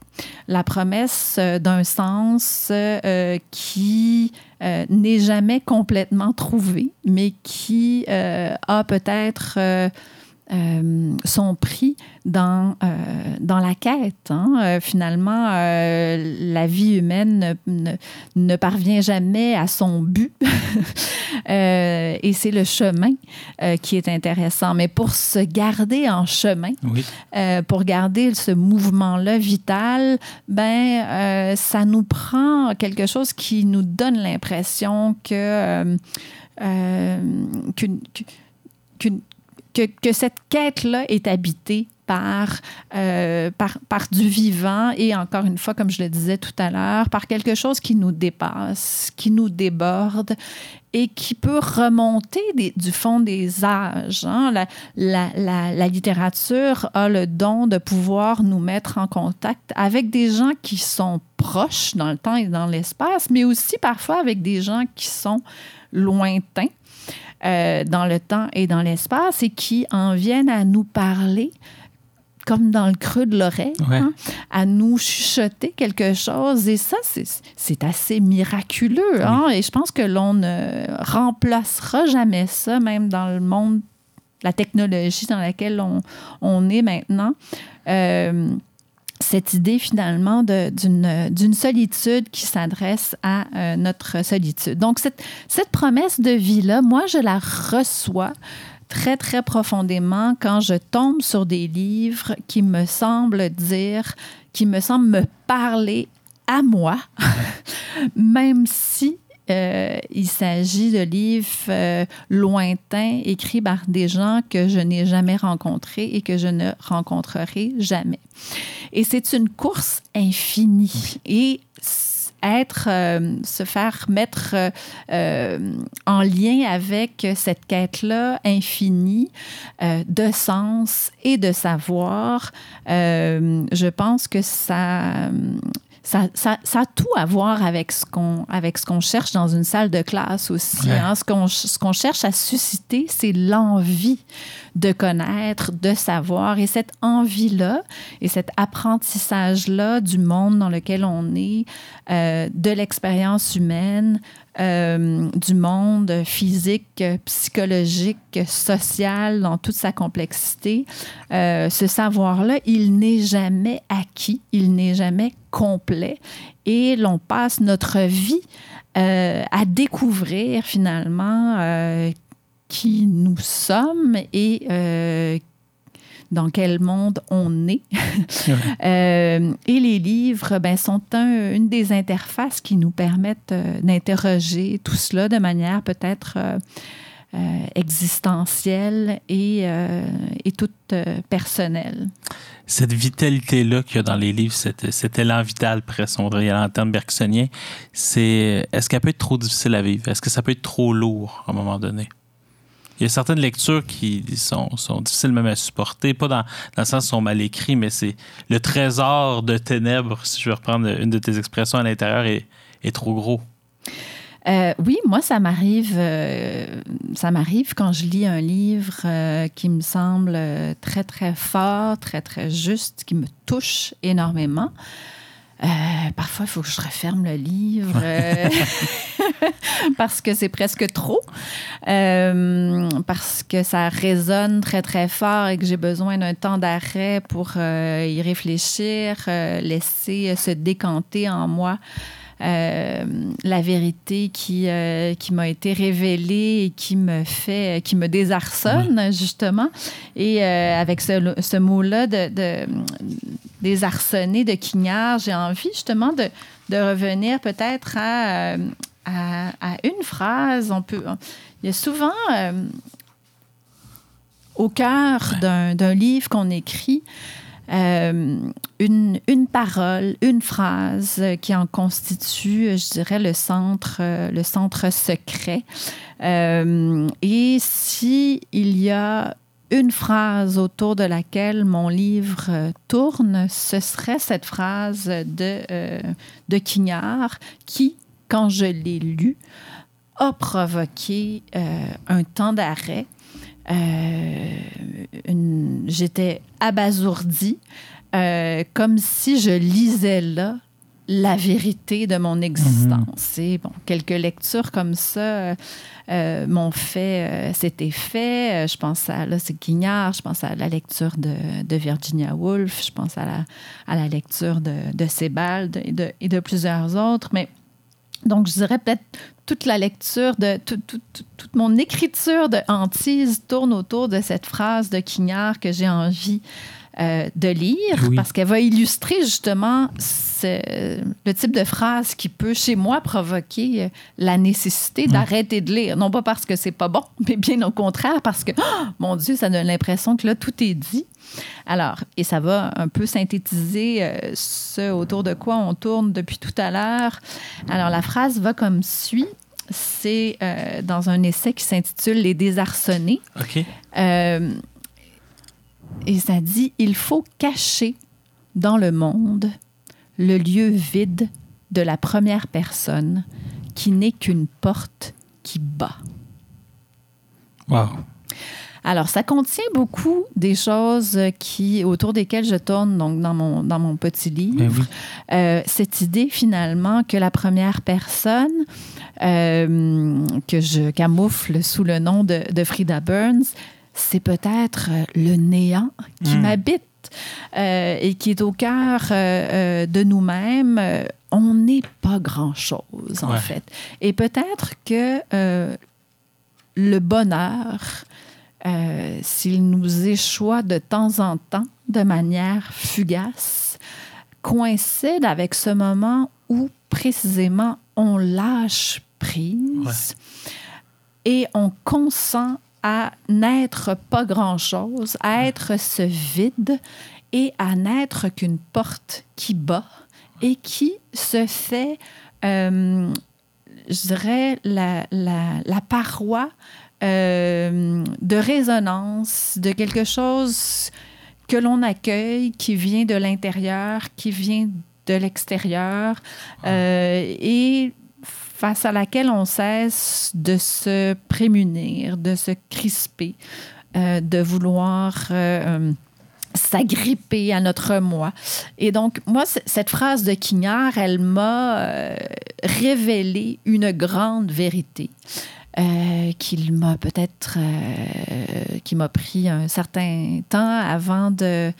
La promesse euh, d'un sens euh, qui n'est jamais complètement trouvé, mais qui a peut-être euh, son prix dans, euh, dans la quête. Hein. Euh, finalement, la vie humaine ne, ne, parvient jamais à son but et c'est le chemin qui est intéressant. Mais pour se garder en chemin, pour garder ce mouvement-là vital, ben, ça nous prend quelque chose qui nous donne l'impression que qu'une que, cette quête-là est habitée par, euh, par, par, du vivant et encore une fois, comme je le disais tout à l'heure, par quelque chose qui nous dépasse, qui nous déborde et qui peut remonter du fond des âges. Hein. La, la, la, littérature a le don de pouvoir nous mettre en contact avec des gens qui sont proches dans le temps et dans l'espace, mais aussi parfois avec des gens qui sont lointains euh, dans le temps et dans l'espace et qui en viennent à nous parler comme dans le creux de l'oreille, hein, à nous chuchoter quelque chose. Et ça, c'est assez miraculeux. Hein. Et je pense que l'on ne remplacera jamais ça, même dans le monde, la technologie dans laquelle on, on est maintenant. Euh, cette idée finalement d'une solitude qui s'adresse à euh, notre solitude. Donc, cette, cette promesse de vie-là, moi, je la reçois très, très profondément quand je tombe sur des livres qui me semblent dire, qui me semblent me parler à moi, même si euh, il s'agit de livres euh, lointains écrits par des gens que je n'ai jamais rencontrés et que je ne rencontrerai jamais. Et c'est une course infinie. Et être, euh, se faire mettre en lien avec cette quête-là infinie de sens et de savoir, je pense que ça, ça, ça, ça, a tout à voir avec ce qu'on avec ce qu'on cherche dans une salle de classe aussi. Hein. Ce qu'on ce qu'on cherche à susciter, c'est l'envie de connaître, de savoir. Et cette envie-là et cet apprentissage-là du monde dans lequel on est, euh, de l'expérience humaine, euh, du monde physique, psychologique, social dans toute sa complexité. Euh, ce savoir-là, il n'est jamais acquis, il n'est jamais complet et l'on passe notre vie euh, à découvrir finalement qui nous sommes et dans quel monde on est. Euh, et les livres ben, sont une des interfaces qui nous permettent euh, d'interroger tout cela de manière peut-être euh, existentielle et, et toute personnelle. Cette vitalité-là qu'il y a dans les livres, cet, élan vital presque, on dirait en termes bergsoniens, c'est est-ce qu'elle peut être trop difficile à vivre? Est-ce que ça peut être trop lourd à un moment donné? Il y a certaines lectures qui sont, difficiles même à supporter, pas dans, dans le sens sont mal écrits, mais c'est le trésor de ténèbres, si je veux reprendre une de tes expressions à l'intérieur, est, est trop gros. Euh, oui, moi, ça m'arrive, euh, ça m'arrive quand je lis un livre euh, qui me semble très, très fort, très, très juste, qui me touche énormément. Euh, parfois, il faut que je referme le livre euh, parce que c'est presque trop, euh, parce que ça résonne très, très fort et que j'ai besoin d'un temps d'arrêt pour y réfléchir, laisser se décanter en moi euh, la vérité qui, euh, qui m'a été révélée et qui me fait, qui me désarçonne, justement. Et euh, avec ce, ce mot-là de, de, désarçonner, de quignard, j'ai envie justement de, de revenir peut-être à, à, à, une phrase. On peut, il y a souvent au cœur d'un livre qu'on écrit, euh, une, une, parole, une phrase qui en constitue, je dirais, le centre, euh, le centre secret. Euh, et si il y a une phrase autour de laquelle mon livre tourne, ce serait cette phrase de, de Quignard qui, quand je l'ai lue, a provoqué un temps d'arrêt euh, j'étais abasourdie, euh, comme si je lisais là la vérité de mon existence. Mhm. Et bon, quelques lectures comme ça euh, m'ont fait cet effet. Je pense à, là, c'est Guignard, je pense à la lecture de, de, Virginia Woolf, je pense à la, à la lecture de, de Sebald et de, et de plusieurs autres. Mais donc, je dirais peut-être toute la lecture de toute mon écriture de hantise tourne autour de cette phrase de Quignard que j'ai envie euh, de lire parce qu'elle va illustrer justement le type de phrase qui peut chez moi provoquer euh, la nécessité d'arrêter de lire. Non pas parce que c'est pas bon, mais bien au contraire parce que, oh, mon Dieu, ça donne l'impression que là, tout est dit. Alors, et ça va un peu synthétiser euh, ce autour de quoi on tourne depuis tout à l'heure. Alors, la phrase va comme suit. C'est euh, dans un essai qui s'intitule Les désarçonnés. OK. Euh, et ça dit Il faut cacher dans le monde le lieu vide de la première personne qui n'est qu'une porte qui bat. Wow. Alors, ça contient beaucoup des choses qui, autour desquelles je tourne donc dans mon, dans mon petit livre. Ben euh, cette idée, finalement, que la première personne, euh, que je camoufle sous le nom de, de Frida Burns, c'est peut-être le néant qui hmm. m'habite. Euh, et qui est au cœur de nous-mêmes, on n'est pas grand-chose, en fait. Et peut-être que le bonheur, euh, s'il nous échoit de temps en temps de manière fugace, coïncide avec ce moment où précisément on lâche prise et on consent à n'être pas grand-chose, à être ce vide et à n'être qu'une porte qui bat et qui se fait, euh, je dirais, la, la, la paroi euh, de résonance, de quelque chose que l'on accueille, qui vient de l'intérieur, qui vient de l'extérieur, euh, et face à laquelle on cesse de se prémunir, de se crisper, euh, de vouloir s'agripper à notre moi. Et donc, moi, cette phrase de Quignard, elle m'a révélé une grande vérité. Euh, qu'il m'a peut-être euh, qui m'a pris un certain temps avant de,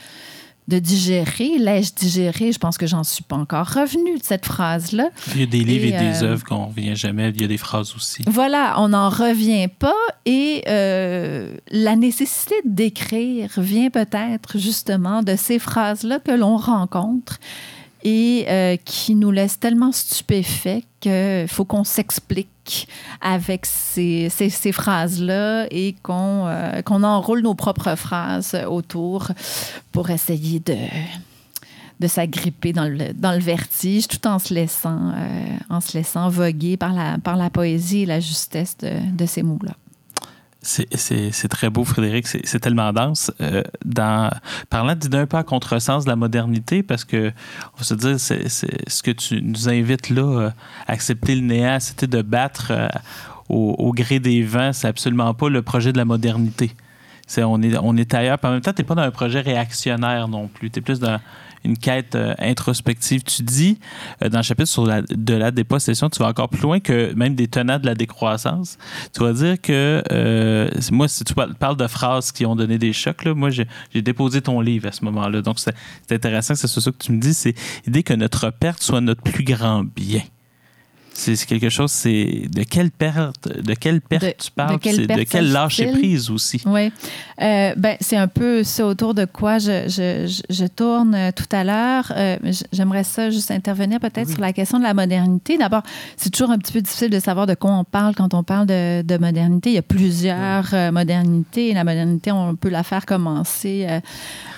de digérer. L'ai-je digéré? Je pense que j'en suis pas encore revenue de cette phrase-là. Il y a des livres et, des euh, œuvres qu'on ne revient jamais. Il y a des phrases aussi. Voilà, on n'en revient pas. Et la nécessité d'écrire vient peut-être justement de ces phrases-là que l'on rencontre et qui nous laissent tellement stupéfaits qu'il faut qu'on s'explique avec ces, phrases-là et qu'on euh, qu'on enroule nos propres phrases autour pour essayer de, s'agripper dans le, vertige tout en se laissant, euh, voguer par la, poésie et la justesse de ces mots-là. C'est très beau, Frédéric. C'est tellement dense. Euh, dans, parlant d'un peu à contresens de la modernité, parce que, on va se dire, c'est ce que tu nous invites là, euh, accepter le néant, c'était de battre euh, au, gré des vents. C'est absolument pas le projet de la modernité. on, est, on est ailleurs. en même temps, tu n'es pas dans un projet réactionnaire non plus. Tu es plus dans une quête introspective. Tu dis dans le chapitre sur la, de la dépossession, tu vas encore plus loin que même des tenants de la décroissance. Tu vas dire que moi, si tu parles de phrases qui ont donné des chocs, là, moi, j'ai déposé ton livre à ce moment-là. Donc, c'est intéressant que c'est ça que tu me dis, c'est l'idée que notre perte soit notre plus grand bien. C'est quelque chose, c'est de quelle perte, de quelle perte tu parles, de, quelle, lâcher prise aussi. Oui, euh, ben, c'est un peu ça autour de quoi je, je, je tourne euh, tout à l'heure. Euh, j'aimerais ça juste intervenir peut-être sur la question de la modernité. D'abord, c'est toujours un petit peu difficile de savoir de quoi on parle quand on parle de, de modernité. Il y a plusieurs modernités. La modernité, on peut la faire commencer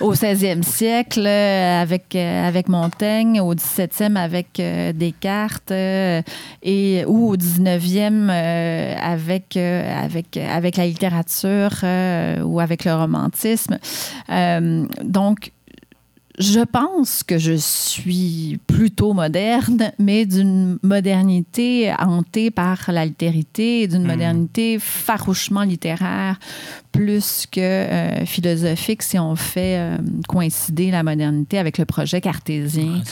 au 16e siècle avec, avec Montaigne, au 17e avec Descartes ou au 19e euh, avec, euh, avec, avec la littérature euh, ou avec le romantisme. donc, je pense que je suis plutôt moderne, mais d'une modernité hantée par l'altérité, d'une hmm. modernité farouchement littéraire, plus que euh, philosophique, si on fait euh, coïncider la modernité avec le projet cartésien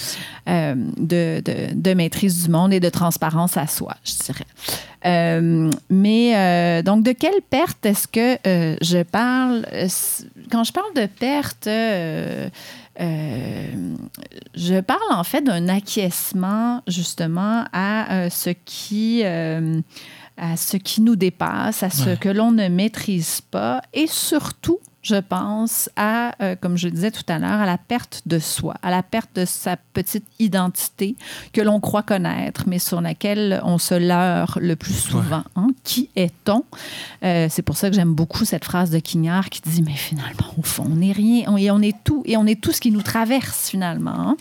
euh, de, de, de, maîtrise du monde et de transparence à soi, je dirais. mais donc, de quelle perte est-ce que je parle? Quand je parle de perte, euh, je parle en fait d'un acquiescement justement à euh, ce qui euh, à ce qui nous dépasse, à ce que l'on ne maîtrise pas et surtout je pense à, euh, comme je disais tout à l'heure, à la perte de soi, à la perte de sa petite identité que l'on croit connaître, mais sur laquelle on se leurre le plus souvent. Hein. Qui est-on? Euh, c'est pour ça que j'aime beaucoup cette phrase de Quignard qui dit, mais finalement, au fond, on n'est rien, et on est tout, et on est tout ce qui nous traverse finalement. Hein.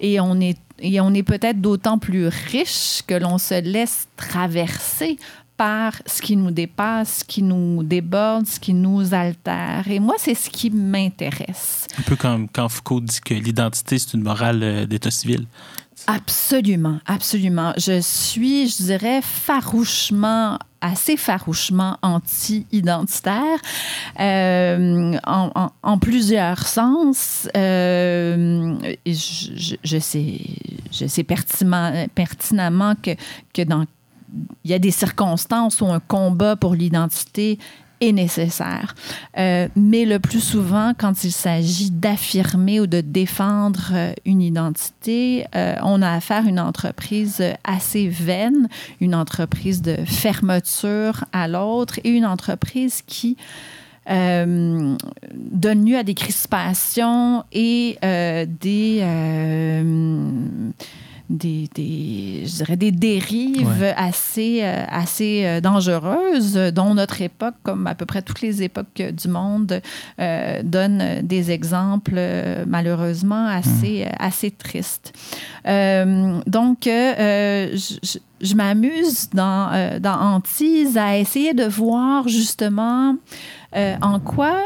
Et on est et on est peut-être d'autant plus riche que l'on se laisse traverser par ce qui nous dépasse, ce qui nous déborde, ce qui nous altère. Et moi, c'est ce qui m'intéresse. Un peu comme quand Foucault dit que l'identité, c'est une morale euh, d'état civil. Absolument, absolument. Je suis, je dirais, farouchement assez farouchement anti-identitaire euh, en, plusieurs sens. Euh, je, je, sais, je sais pertinemment, pertinemment que, que dans il y a des circonstances où un combat pour l'identité est nécessaire. Euh, mais le plus souvent, quand il s'agit d'affirmer ou de défendre euh, une identité, euh, on a affaire à une entreprise assez vaine, une entreprise de fermeture à l'autre et une entreprise qui donne lieu à des crispations et des des, des, je dirais des dérives assez, euh, assez euh, dangereuses dont notre époque, comme à peu près toutes les époques du monde, euh, donne des exemples malheureusement assez, hmm. assez tristes. donc, je, je m'amuse dans, dans Antise à essayer de voir justement en quoi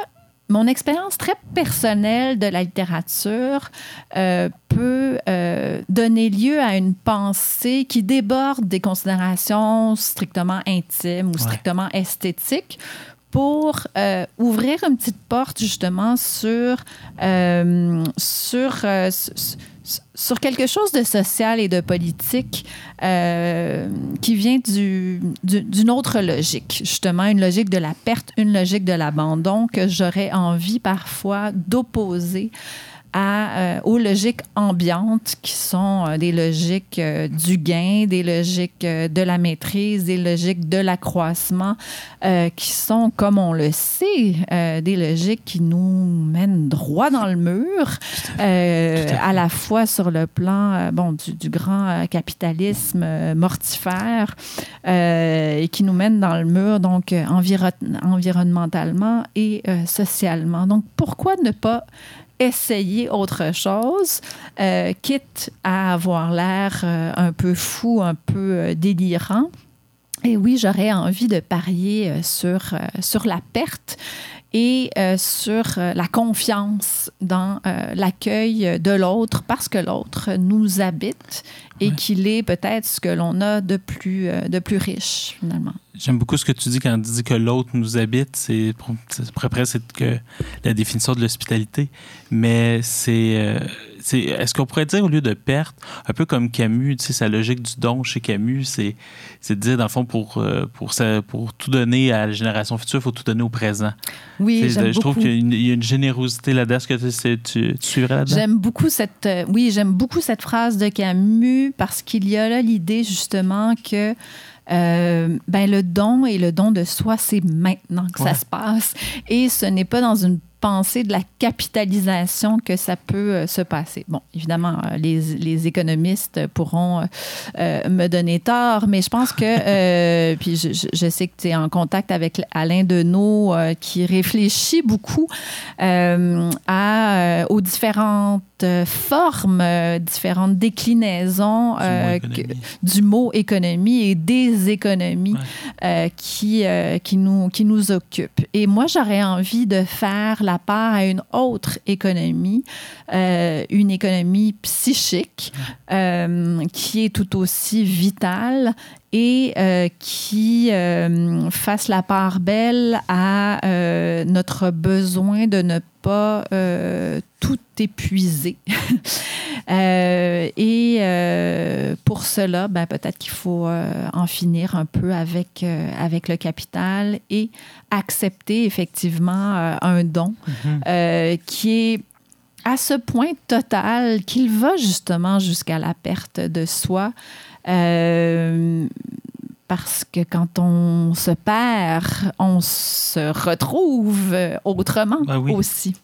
mon expérience très personnelle de la littérature euh, peut euh, donner lieu à une pensée qui déborde des considérations strictement intimes ou strictement esthétiques pour euh, ouvrir une petite porte justement sur, sur, sur quelque chose de social et de politique euh, qui vient d'une du, autre logique, justement, une logique de la perte, une logique de l'abandon que j'aurais envie parfois d'opposer à, euh, aux logiques ambiantes qui sont euh, des logiques euh, du gain, des logiques de la maîtrise, des logiques de l'accroissement, qui sont, comme on le sait, des logiques qui nous mènent droit dans le mur, à la fois sur le plan bon, du, du grand capitalisme mortifère et qui nous mènent dans le mur, donc environnementalement et socialement. Donc, pourquoi ne pas essayer autre chose, euh, quitte à avoir l'air euh, un peu fou, un peu euh, délirant. Et oui, j'aurais envie de parier sur, sur la perte et sur la confiance dans l'accueil de l'autre parce que l'autre nous habite et qu'il est peut-être ce que l'on a de plus, de plus riche finalement. J'aime beaucoup ce que tu dis quand tu dis que l'autre nous habite. C'est à peu près c'est que la définition de l'hospitalité. Mais c'est est-ce qu'on pourrait dire au lieu de perte, un peu comme Camus, tu sais, sa logique du don chez Camus, c'est, de dire, dans le fond, pour, euh, pour, pour tout donner à la génération future, il faut tout donner au présent. Oui, j'aime Je trouve qu'il y, a une générosité là-dedans. Est-ce que tu, tu, suivrais là-dedans? J'aime beaucoup cette, euh, oui, j'aime beaucoup cette phrase de Camus parce qu'il y a là l'idée, justement, que euh, ben, le don et le don de soi, c'est maintenant que ça se passe. Et ce n'est pas dans une de la capitalisation que ça peut euh, se passer. Bon, évidemment, euh, les, les économistes pourront me donner tort, mais je pense que, puis je, je, sais que tu es en contact avec Alain Deneau qui réfléchit beaucoup à, aux différentes formes, différentes déclinaisons du mot, économie et des économies euh, qui, euh, qui, nous, qui nous occupent. Et moi, j'aurais envie de faire la part à une autre économie, euh, une économie psychique qui est tout aussi vitale et qui fasse la part belle à notre besoin de ne pas tout épuisé. Euh, et euh, pour cela, ben, peut-être qu'il faut euh, en finir un peu avec, avec le capital et accepter effectivement un don mhm. qui est à ce point total qu'il va justement jusqu'à la perte de soi. Parce que quand on se perd, on se retrouve autrement ben aussi.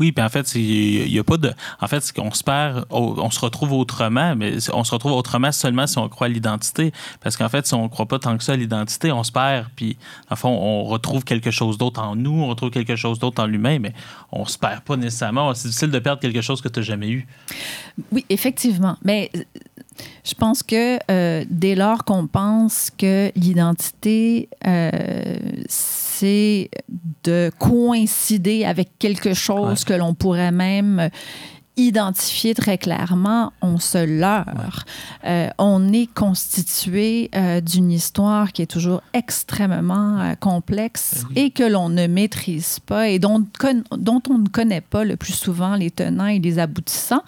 Oui, puis en fait, il n'y a pas de. En fait, on se perd, on se retrouve autrement, mais on se retrouve autrement seulement si on croit à l'identité. Parce qu'en fait, si on ne croit pas tant que ça à l'identité, on se perd, puis en fond, on retrouve quelque chose d'autre en nous, on retrouve quelque chose d'autre en l'humain, mais on ne se perd pas nécessairement. C'est difficile de perdre quelque chose que tu n'as jamais eu. Oui, effectivement. Mais je pense que euh, dès lors qu'on pense que l'identité, euh, c'est de coïncider avec quelque chose que l'on pourrait même identifier très clairement, on se leurre. Euh, on est constitué d'une histoire qui est toujours extrêmement complexe ben et que l'on ne maîtrise pas et dont, dont on ne connaît pas le plus souvent les tenants et les aboutissants.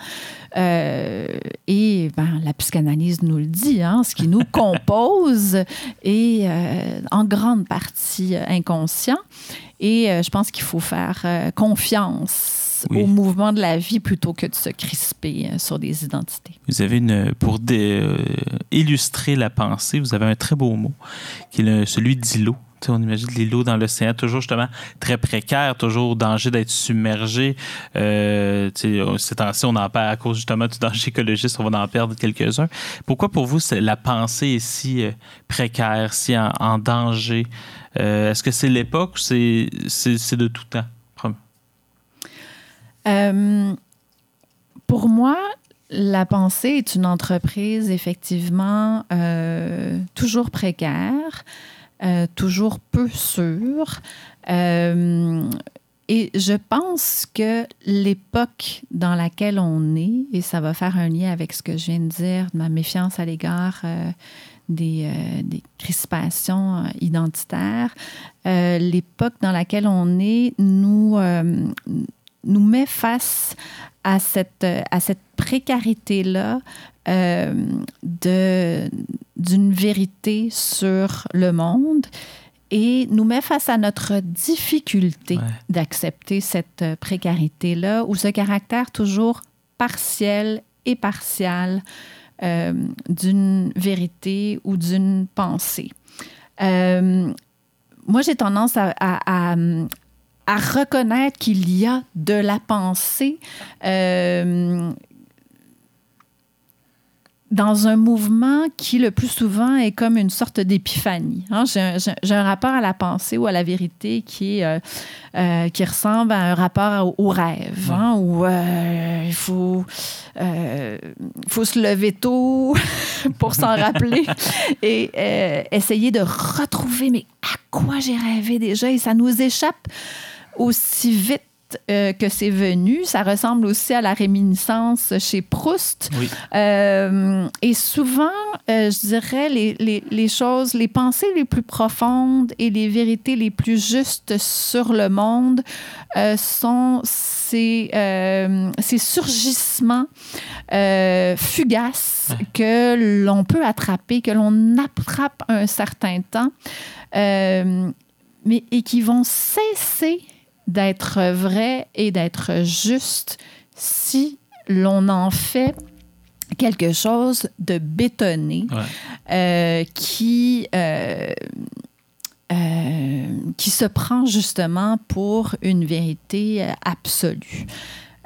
Euh, et ben, la psychanalyse nous le dit, hein, ce qui nous compose est euh, en grande partie inconscient. Et euh, je pense qu'il faut faire confiance au mouvement de la vie plutôt que de se crisper sur des identités. Vous avez une, pour illustrer la pensée, vous avez un très beau mot, qui est celui d'îlot on imagine l'îlot dans l'océan, toujours justement très précaire, toujours danger d'être submergé. Euh, ces temps-ci, on en perd à cause justement du danger écologiste, on va en perdre quelques-uns. Pourquoi pour vous, la pensée est si euh, précaire, si en, danger? Euh, est-ce que c'est l'époque ou c'est, de tout temps? Euh, pour moi, la pensée est une entreprise effectivement toujours précaire. Euh, toujours peu sûr. Euh, et je pense que l'époque dans laquelle on est, et ça va faire un lien avec ce que je viens de dire, de ma méfiance à l'égard euh, des, des, crispations identitaires, l'époque dans laquelle on est nous, nous met face à cette, à cette précarité-là de d'une vérité sur le monde et nous met face à notre difficulté d'accepter cette euh, précarité-là ou ce caractère toujours partiel et partial euh, d'une vérité ou d'une pensée. Euh, moi, j'ai tendance à, à, à, reconnaître qu'il y a de la pensée dans un mouvement qui, le plus souvent, est comme une sorte d'épiphanie. Hein. J'ai un, rapport à la pensée ou à la vérité qui, euh, euh, qui ressemble à un rapport au, rêve, hein, où euh, il faut, faut se lever tôt pour s'en rappeler et essayer de retrouver, mais à quoi j'ai rêvé déjà? Et ça nous échappe aussi vite euh, que c'est venu. Ça ressemble aussi à la réminiscence chez Proust. Euh, et souvent, euh, je dirais, les, les, les, choses, les pensées les plus profondes et les vérités les plus justes sur le monde sont ces, ces surgissements fugaces que l'on peut attraper, que l'on attrape un certain temps, mais, et qui vont cesser d'être vrais et d'être justes si l'on en fait quelque chose de bétonné euh, qui, euh, euh, qui se prend justement pour une vérité absolue.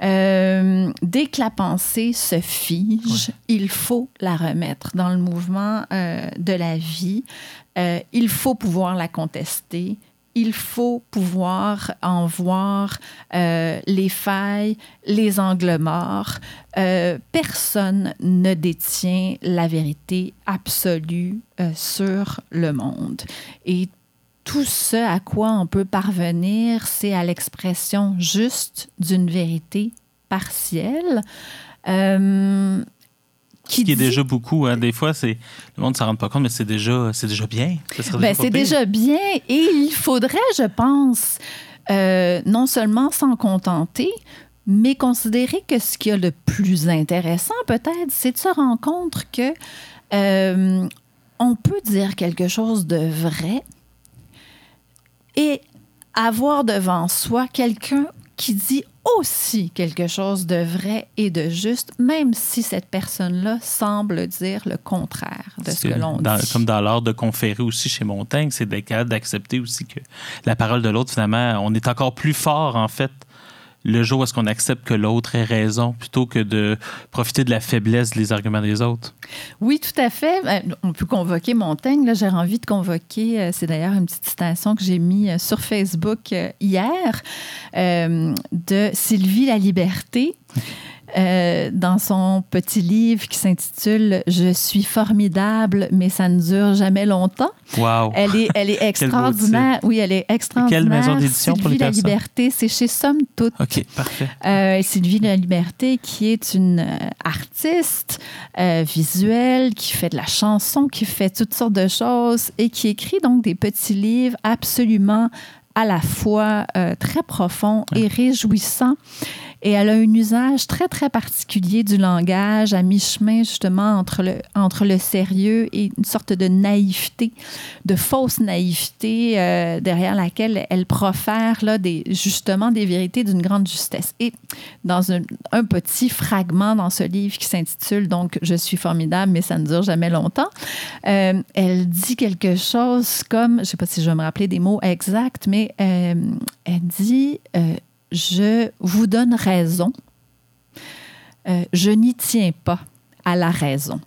dès que la pensée se fige, il faut la remettre dans le mouvement de la vie. il faut pouvoir la contester il faut pouvoir en voir euh, les failles, les angles morts. Euh, personne ne détient la vérité absolue euh, sur le monde. Et tout ce à quoi on peut parvenir, c'est à l'expression juste d'une vérité partielle. Qui, est déjà beaucoup. Hein. Des fois, c'est le monde ne s'en rend pas compte, mais c'est déjà, c'est déjà bien. Ben, c'est déjà bien. Et il faudrait, je pense, euh, non seulement s'en contenter, mais considérer que ce qui y a le plus intéressant, peut-être, c'est de se rendre compte que euh, on peut dire quelque chose de vrai et avoir devant soi quelqu'un qui dit aussi quelque chose de vrai et de juste, même si cette personne-là semble dire le contraire de ce que l'on dit. Comme dans l'art de conférer aussi chez Montaigne, c'est d'être d'accepter aussi que la parole de l'autre, finalement, on est encore plus fort, en fait, le jour où est-ce qu'on accepte que l'autre ait raison plutôt que de profiter de la faiblesse des arguments des autres? Oui, tout à fait. Ben, on peut convoquer Montaigne. Là, j'ai envie de convoquer, euh, c'est d'ailleurs une petite citation que j'ai mis euh, sur Facebook euh, hier, de Sylvie La Liberté. Euh, dans son petit livre qui s'intitule Je suis formidable, mais ça ne dure jamais longtemps. Wow. Elle est, elle est extraordinaire. oui, elle est extraordinaire. Quelle maison d'édition pour les La Liberté, c'est chez Somme Toute. OK, parfait. Euh, Sylvie La Liberté, qui est une euh, artiste euh, visuelle, qui fait de la chanson, qui fait toutes sortes de choses et qui écrit donc des petits livres absolument à la fois très profonds et réjouissants. Et elle a un usage très, très particulier du langage, à mi-chemin justement entre le, entre le sérieux et une sorte de naïveté, de fausse naïveté euh, derrière laquelle elle profère là, des, justement des vérités d'une grande justesse. Et dans un, petit fragment dans ce livre qui s'intitule donc Je suis formidable, mais ça ne dure jamais longtemps, euh, elle dit quelque chose comme, je ne sais pas si je vais me rappeler des mots exacts, mais euh, elle dit je vous donne raison. Euh, je n'y tiens pas à la raison.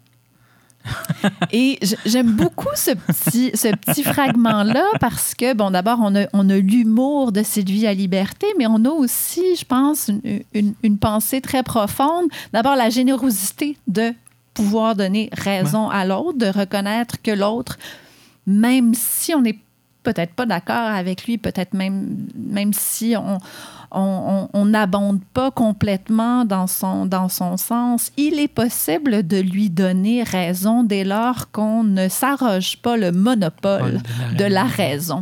Et j'aime beaucoup ce petit, ce petit fragment-là parce que, bon, d'abord, on a, on a l'humour de Sylvie à liberté, mais on a aussi, je pense, une, une, pensée très profonde. D'abord, la générosité de pouvoir donner raison à l'autre, de reconnaître que l'autre, même si on n'est peut-être pas d'accord avec lui, peut-être même, même si on on n'abonde pas complètement dans son, dans son sens. Il est possible de lui donner raison dès lors qu'on ne s'arroge pas le monopole de la raison.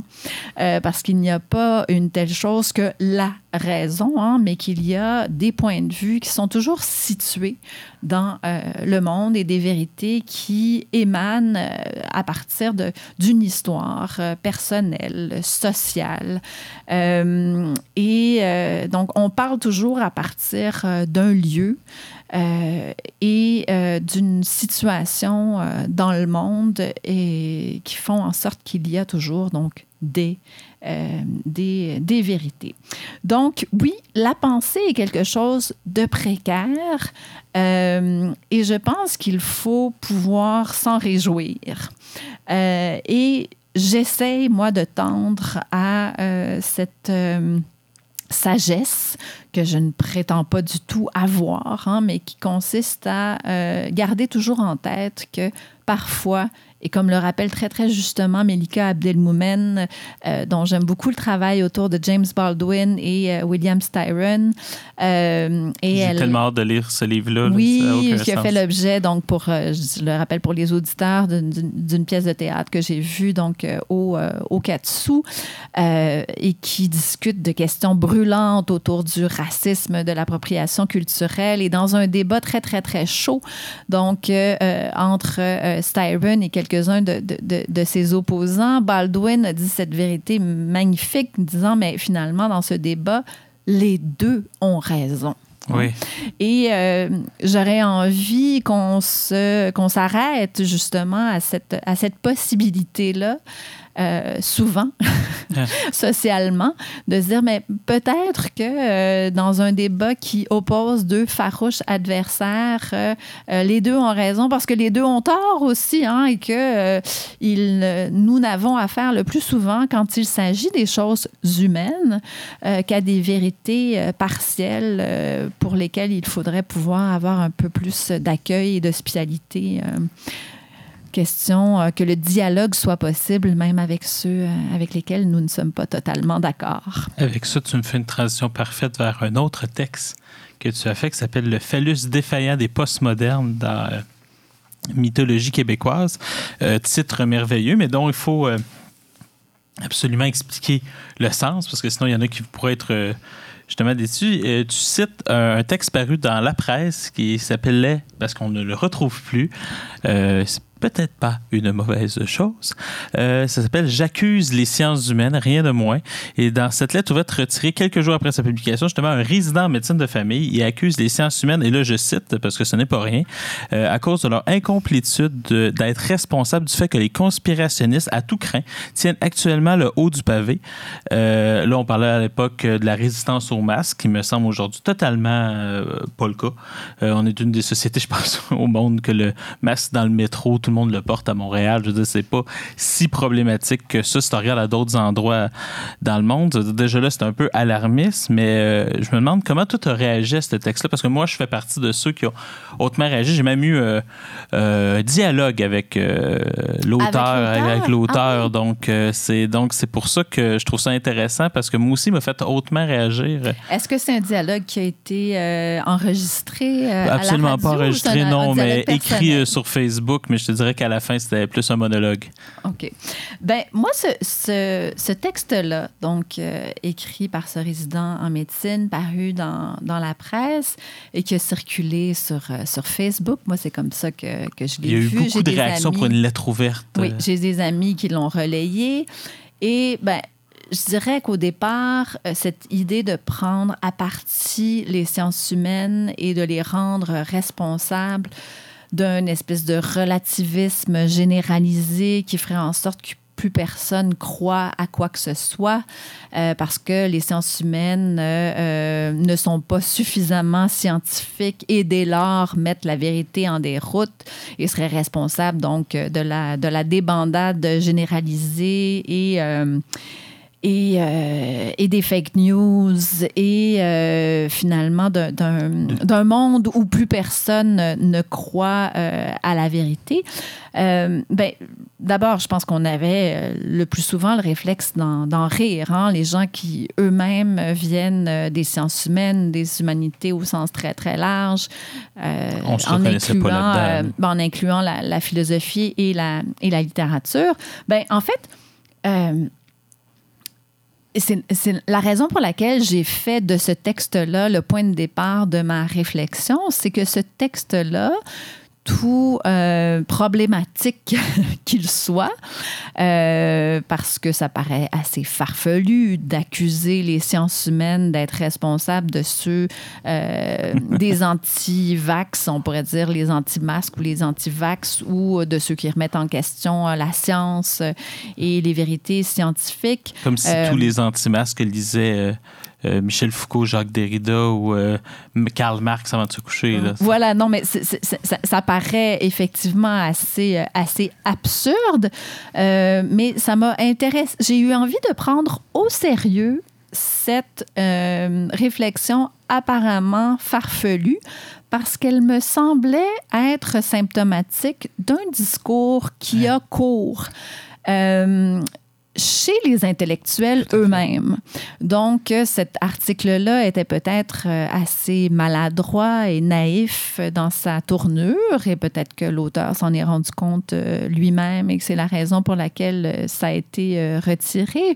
Euh, parce qu'il n'y a pas une telle chose que la raison, hein, mais qu'il y a des points de vue qui sont toujours situés dans euh, le monde et des vérités qui émanent euh, à partir d'une histoire personnelle, sociale. et donc, on parle toujours à partir d'un lieu. et d'une situation dans le monde et qui font en sorte qu'il y a toujours des euh, des, vérités. Donc, oui, la pensée est quelque chose de précaire euh, et je pense qu'il faut pouvoir s'en réjouir. Euh, et j'essaie, moi, de tendre à cette sagesse que je ne prétends pas du tout avoir, hein, mais qui consiste à garder toujours en tête que parfois, et comme le rappelle très, très justement Melika Abdelmoumen, euh, dont j'aime beaucoup le travail autour de James Baldwin et euh, William Styron. Euh, J'ai elle... tellement hâte de lire ce livre-là. Oui, qui a fait l'objet, donc, pour, je le rappelle pour les auditeurs, d'une pièce de théâtre que j'ai vue donc, au, au Katsu et qui discute de questions brûlantes autour du racisme, de l'appropriation culturelle et dans un débat très, très, très chaud, donc, entre Styron et quelques quelques-uns de, de, ses opposants. Baldwin a dit cette vérité magnifique, disant, mais finalement, dans ce débat, les deux ont raison. Oui. Et euh, j'aurais envie qu'on se qu'on s'arrête justement à cette, à cette possibilité-là euh, souvent, socialement, de se dire, mais peut-être que euh, dans un débat qui oppose deux farouches adversaires, euh, les deux ont raison parce que les deux ont tort aussi, hein, et que nous n'avons affaire le plus souvent, quand il s'agit des choses humaines, qu'à des vérités partielles pour lesquelles il faudrait pouvoir avoir un peu plus d'accueil et d'hospitalité question euh, que le dialogue soit possible, même avec ceux euh, avec lesquels nous ne sommes pas totalement d'accord. Avec ça, tu me fais une transition parfaite vers un autre texte que tu as fait qui s'appelle Le phallus défaillant des postmodernes dans euh, Mythologie québécoise. titre merveilleux, mais dont il faut absolument expliquer le sens, parce que sinon, il y en a qui pourraient être justement déçus. tu cites un, texte paru dans la presse qui s'appelait, parce qu'on ne le retrouve plus, peut-être pas une mauvaise chose. Euh, ça s'appelle J'accuse les sciences humaines, rien de moins. Et dans cette lettre ouverte retirée quelques jours après sa publication, justement, un résident en médecine de famille, il accuse les sciences humaines, et là je cite parce que ce n'est pas rien, euh, à cause de leur incomplétude d'être responsable du fait que les conspirationnistes à tout craint tiennent actuellement le haut du pavé. Euh, là, on parlait à l'époque de la résistance aux masques, qui me semble aujourd'hui totalement pas le cas. on est une des sociétés, je pense, au monde que le masque dans le métro, tout le monde le porte à Montréal. Je veux dire, c'est pas si problématique que ça si tu regardes à d'autres endroits dans le monde. Déjà là, c'est un peu alarmiste, mais euh, je me demande comment toi, tu as réagi à ce texte-là, parce que moi, je fais partie de ceux qui ont hautement réagi. J'ai même eu euh, euh, un dialogue avec l'auteur, avec l'auteur? Ah donc, c'est donc c'est pour ça que je trouve ça intéressant, parce que moi aussi, m'a fait hautement réagir. Est-ce que c'est un dialogue qui a été enregistré Absolument pas enregistré, non, mais écrit sur Facebook, mais je te dirais qu'à la fin, c'était plus un monologue. OK. Ben moi, ce, ce, texte-là, donc euh, écrit par ce résident en médecine, paru dans, dans la presse et qui a circulé sur, euh, sur Facebook, moi, c'est comme ça que, que je l'ai vu. Il y a eu beaucoup de réactions pour une lettre ouverte. Oui, j'ai des amis qui l'ont relayé. Et ben, je dirais qu'au départ, euh, cette idée de prendre à partie les sciences humaines et de les rendre responsables d'un espèce de relativisme généralisé qui ferait en sorte que plus personne croit à quoi que ce soit euh, parce que les sciences humaines euh, euh, ne sont pas suffisamment scientifiques et dès lors mettent la vérité en déroute et seraient responsables donc de la, de la débandade généralisée et et, euh, et, des fake news et euh, finalement d'un monde où plus personne ne croit euh, à la vérité. ben, D'abord, je pense qu'on avait le plus souvent le réflexe d'en rire. Hein? Les gens qui eux-mêmes viennent des sciences humaines, des humanités au sens très, très large, On se en, incluant, pas ben, en incluant la, la, philosophie et la, et la littérature. Ben, en fait, c'est la raison pour laquelle j'ai fait de ce texte-là le point de départ de ma réflexion, c'est que ce texte-là, tout euh, problématique qu'il soit, euh, parce que ça paraît assez farfelu d'accuser les sciences humaines d'être responsables de ceux euh, des anti-vax, on pourrait dire les anti-masques ou les anti-vax, ou de ceux qui remettent en question la science et les vérités scientifiques. Comme si tous les anti-masques lisaient Michel Foucault, Jacques Derrida ou euh, Karl Marx avant de se coucher. Voilà, non, mais ça, paraît effectivement assez, euh, assez absurde, mais ça m'a intéressé. J'ai eu envie de prendre au sérieux cette réflexion apparemment farfelue parce qu'elle me semblait être symptomatique d'un discours qui a cours. Euh, chez les intellectuels eux-mêmes. Donc, cet article-là était peut-être euh, assez maladroit et naïf dans sa tournure, et peut-être que l'auteur s'en est rendu compte euh, lui-même et que c'est la raison pour laquelle euh, ça a été retiré.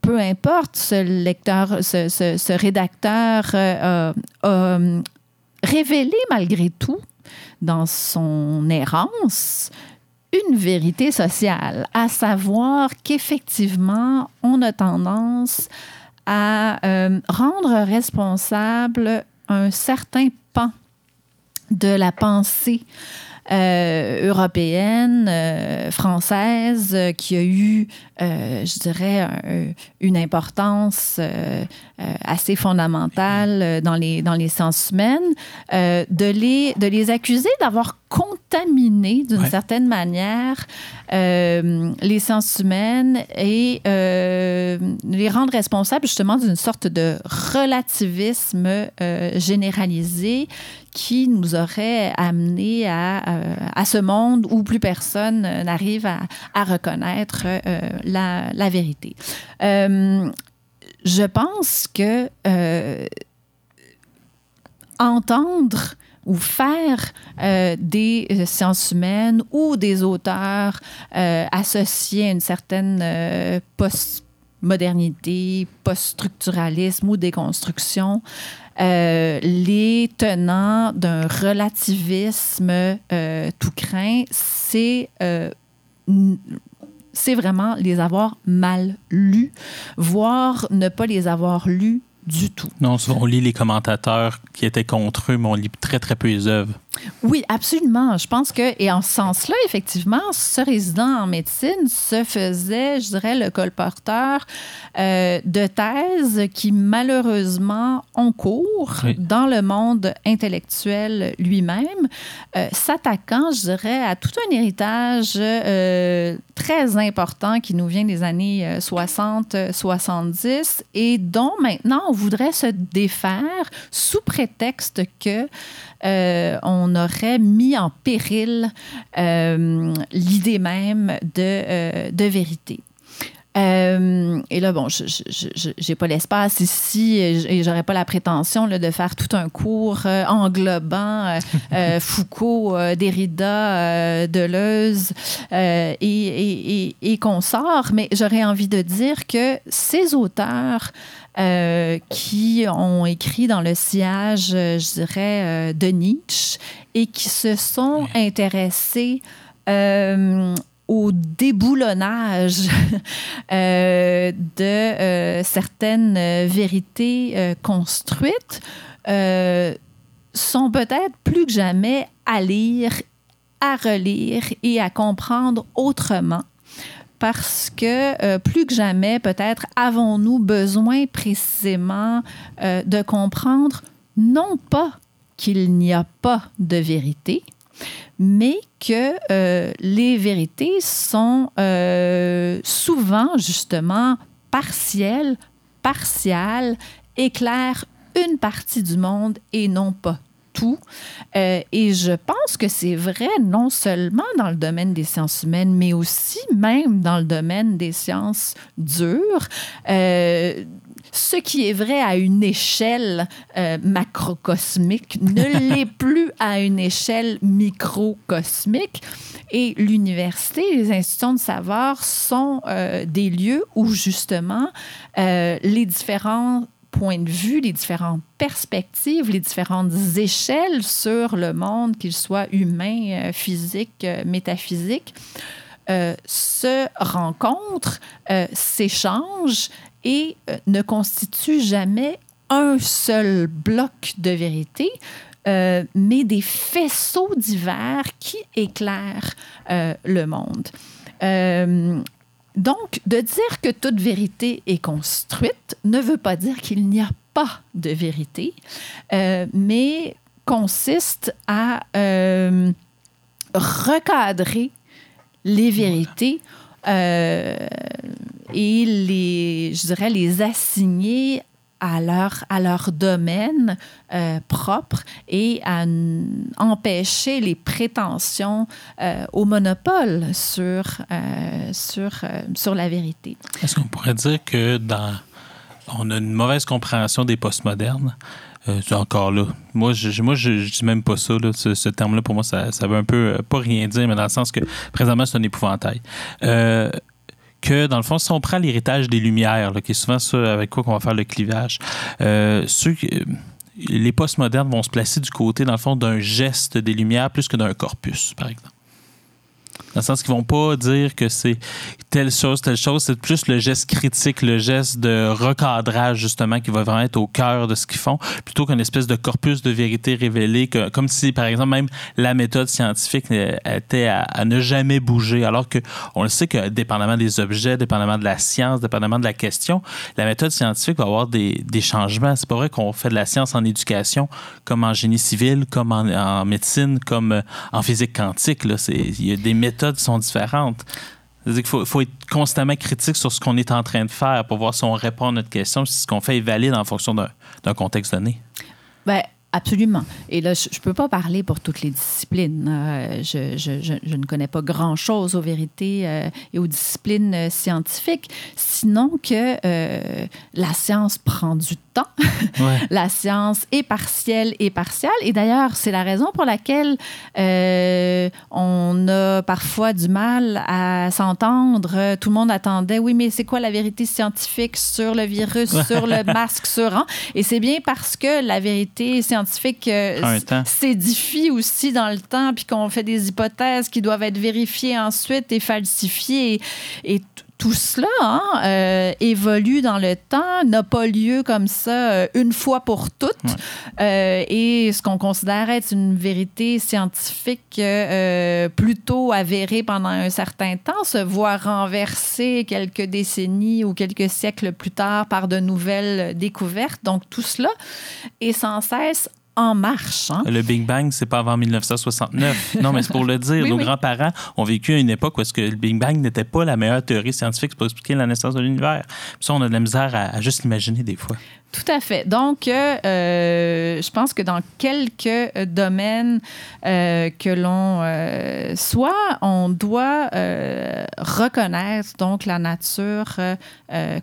Peu importe, ce lecteur, ce, rédacteur a révélé malgré tout dans son errance une vérité sociale, à savoir qu'effectivement, on a tendance à euh, rendre responsable un certain pan de la pensée euh, européenne, euh, française, qui a eu, je dirais, une importance assez fondamentale dans les, dans les sciences humaines, de, les, de les accuser d'avoir contaminer d'une certaine manière euh, les sciences humaines et euh, les rendre responsables justement d'une sorte de relativisme euh, généralisé qui nous aurait amené à, à, ce monde où plus personne n'arrive à, à, reconnaître la, vérité. je pense que entendre ou faire euh, des euh, sciences humaines ou des auteurs euh, associés à une certaine post-modernité, post-structuralisme ou déconstruction, les tenants d'un relativisme tout craint, c'est c'est vraiment les avoir mal lus, voire ne pas les avoir lus du tout. Non, on lit les commentateurs qui étaient contre eux, mais on lit très, très peu les œuvres. Oui, absolument. Je pense que, et en ce sens-là, effectivement, ce résident en médecine se faisait, je dirais, le colporteur euh, de thèses qui, malheureusement, ont cours dans le monde intellectuel lui-même, euh, s'attaquant, je dirais, à tout un héritage euh, très important qui nous vient des années 60-70 et dont maintenant on voudrait se défaire sous prétexte que euh, on aurait mis en péril euh, l'idée même de, euh, vérité. et là, bon, je n'ai pas l'espace ici et j'aurais pas la prétention de faire tout un cours englobant Foucault, Derrida, Deleuze et, et, et, consorts, mais j'aurais envie de dire que ces auteurs euh, qui ont écrit dans le sillage, euh, je dirais, euh, de Nietzsche et qui se sont intéressés au déboulonnage de certaines vérités construites sont peut-être plus que jamais à lire, à relire et à comprendre autrement parce que euh, plus que jamais, peut-être, avons-nous besoin précisément euh, de comprendre non pas qu'il n'y a pas de vérité, mais que euh, les vérités sont souvent justement partielles, partiales, éclairent une partie du monde et non pas tout. Euh, et je pense que c'est vrai non seulement dans le domaine des sciences humaines, mais aussi même dans le domaine des sciences dures. Euh, ce qui est vrai à une échelle euh, macrocosmique ne l'est plus à une échelle microcosmique. Et l'université, les institutions de savoir sont des lieux où justement les différents points de vue, les différentes perspectives, les différentes échelles sur le monde, qu'il soit humain, euh, physique, euh, métaphysique, euh, se rencontrent, s'échangent et ne constituent jamais un seul bloc de vérité, mais des faisceaux divers qui éclairent le monde. Donc, de dire que toute vérité est construite ne veut pas dire qu'il n'y a pas de vérité, euh, mais consiste à euh, recadrer les vérités euh, et les, je dirais, les assigner à leur, à leur domaine euh, propre et à empêcher les prétentions euh, au monopole sur, euh, sur, sur la vérité. Est-ce qu'on pourrait dire que dans on a une mauvaise compréhension des postmodernes? encore là. Moi, je, moi, je, dis même pas ça. ce, terme-là, pour moi, ça, ça veut un peu pas rien dire, mais dans le sens que présentement, c'est un épouvantail que, dans le fond, si on prend l'héritage des Lumières, qui est souvent ça avec quoi qu'on va faire le clivage, euh, ceux, les postmodernes vont se placer du côté, dans le fond, d'un geste des Lumières plus que d'un corpus, par exemple. Dans le sens qu'ils vont pas dire que c'est telle chose, telle chose. C'est plus le geste critique, le geste de recadrage, justement, qui va vraiment être au cœur de ce qu'ils font, plutôt qu'une espèce de corpus de vérité révélée, comme si, par exemple, même la méthode scientifique était à, ne jamais bouger. Alors que on le sait que, dépendamment des objets, dépendamment de la science, dépendamment de la question, la méthode scientifique va avoir des, des changements. C'est pas vrai qu'on fait de la science en éducation, comme en génie civil, comme en, en médecine, comme en physique quantique. Il y a des méthodes sont différentes. Il faut, faut, être constamment critique sur ce qu'on est en train de faire pour voir si on répond à notre question, si ce qu'on fait est valide en fonction d'un contexte donné. Bien, Absolument. Et là, je ne peux pas parler pour toutes les disciplines. Euh, je, ne connais pas grand-chose aux vérités euh, et aux disciplines euh, scientifiques, sinon que la science prend du temps. la science est partielle et partielle. Et d'ailleurs, c'est la raison pour laquelle on a parfois du mal à s'entendre. Tout le monde attendait, oui, mais c'est quoi la vérité scientifique sur le virus, sur le masque, sur... Hein? Et c'est bien parce que la vérité scientifique scientifique s'édifie aussi dans le temps, puis qu'on fait des hypothèses qui doivent être vérifiées ensuite et falsifiées. Et, tout cela hein, euh, évolue dans le temps, n'a pas lieu comme ça euh, une fois pour toutes. Euh, et ce qu'on considère être une vérité scientifique plutôt avérée pendant un certain temps se voit renverser quelques décennies ou quelques siècles plus tard par de nouvelles découvertes. Donc tout cela est sans cesse en marche. Hein? Le Big Bang, c'est pas avant 1969. non, mais c'est pour le dire. Nos grands-parents ont vécu à une époque où est-ce que le Big Bang n'était pas la meilleure théorie scientifique pour expliquer la naissance de l'univers. ça, on a de la misère à juste l'imaginer des fois. Tout à fait. Donc, euh, euh, je pense que dans quelques domaines euh, que l'on soit, on doit reconnaître donc la nature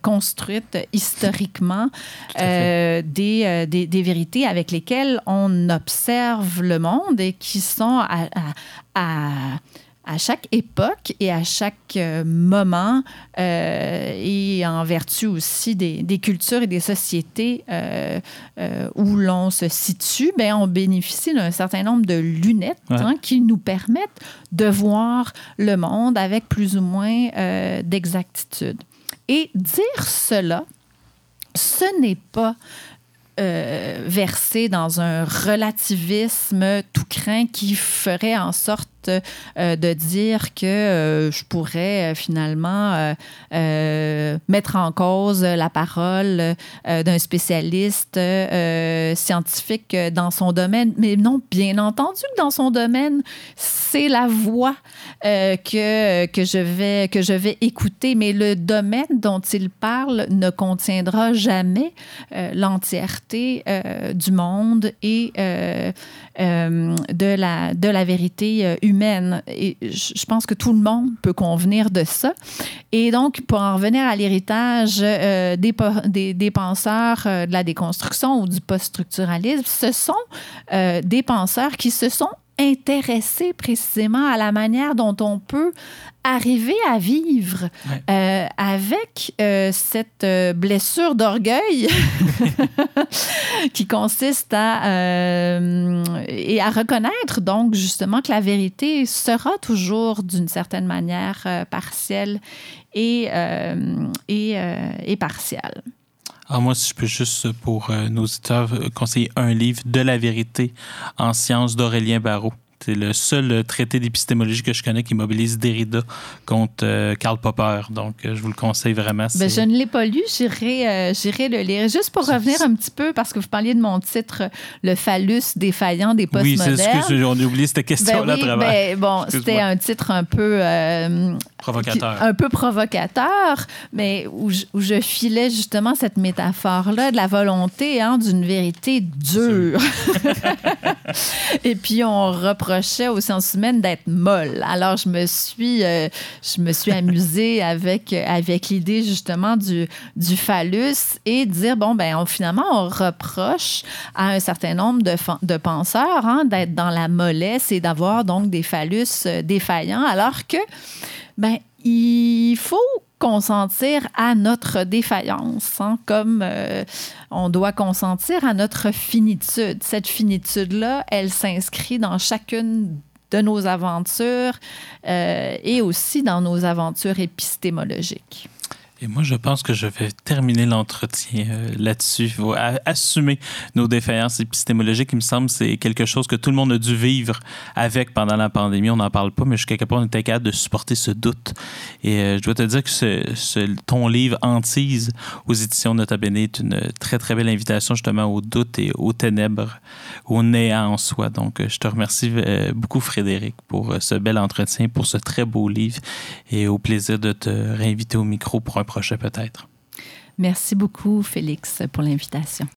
construite historiquement des, des, des, vérités avec lesquelles on observe le monde et qui sont à, à à chaque époque et à chaque euh, moment euh, et en vertu aussi des, cultures et des sociétés euh, où l'on se situe, ben, on bénéficie d'un certain nombre de lunettes hein, qui nous permettent de voir le monde avec plus ou moins d'exactitude. Et dire cela, ce n'est pas verser dans un relativisme tout craint qui ferait en sorte euh, de dire que euh, je pourrais euh, finalement mettre en cause la parole d'un spécialiste scientifique dans son domaine. Mais non, bien entendu que dans son domaine, c'est la voix que, que, je vais, que je vais écouter, mais le domaine dont il parle ne contiendra jamais l'entièreté du monde et de, la, de la vérité humaine et je pense que tout le monde peut convenir de ça. Et donc, pour en revenir à l'héritage euh, des, des, penseurs euh, de la déconstruction ou du post-structuralisme, ce sont euh, des penseurs qui se sont intéressés précisément à la manière dont on peut arriver à vivre euh, avec euh, cette euh, blessure d'orgueil qui consiste à et à reconnaître donc justement que la vérité sera toujours d'une certaine manière partielle et, et, et partielle. Ah, moi, si je peux juste, pour nos auditeurs, conseiller un livre de la vérité en sciences d'Aurélien Barrault C'est le seul traité d'épistémologie que je connais qui mobilise Derrida contre euh, Karl Popper. Donc, euh, je vous le conseille vraiment. Ben, je ne l'ai pas lu. J'irai, euh, j'irai le lire. Juste pour revenir un petit peu, parce que vous parliez de mon titre, Le phallus défaillant des postmodernes. Oui, c'est ce que on a oublié cette question-là ben ben, bon, c'était un titre un peu... provocateur. un peu provocateur, mais où je, où je filais justement cette métaphore-là de la volonté hein, d'une vérité dure. Et puis, on reprochait aux sciences humaines d'être molles. Alors, je me suis, euh, je me suis amusée avec, avec l'idée justement du, du phallus et dire, bon, ben finalement, on reproche à un certain nombre de, de penseurs hein, d'être dans la mollesse et d'avoir donc des phallus euh, défaillants, alors que, ben, il faut consentir à notre défaillance, hein, comme euh, on doit consentir à notre finitude. Cette finitude-là, elle s'inscrit dans chacune de nos aventures euh, et aussi dans nos aventures épistémologiques. Et moi, je pense que je vais terminer l'entretien euh, là-dessus. assumer nos défaillances épistémologiques, il me semble, c'est quelque chose que tout le monde a dû vivre avec pendant la pandémie. On n'en parle pas, mais jusqu'à quelque part, on était capable de supporter ce doute. Et euh, je dois te dire que ton livre Antise aux éditions Nota Bene est une très, très belle invitation justement au doute et aux ténèbres, au néant en soi. Donc, euh, je te remercie beaucoup, Frédéric, pour ce bel entretien, pour ce très beau livre et au plaisir de te réinviter au micro pour un Merci beaucoup, Félix, pour l'invitation.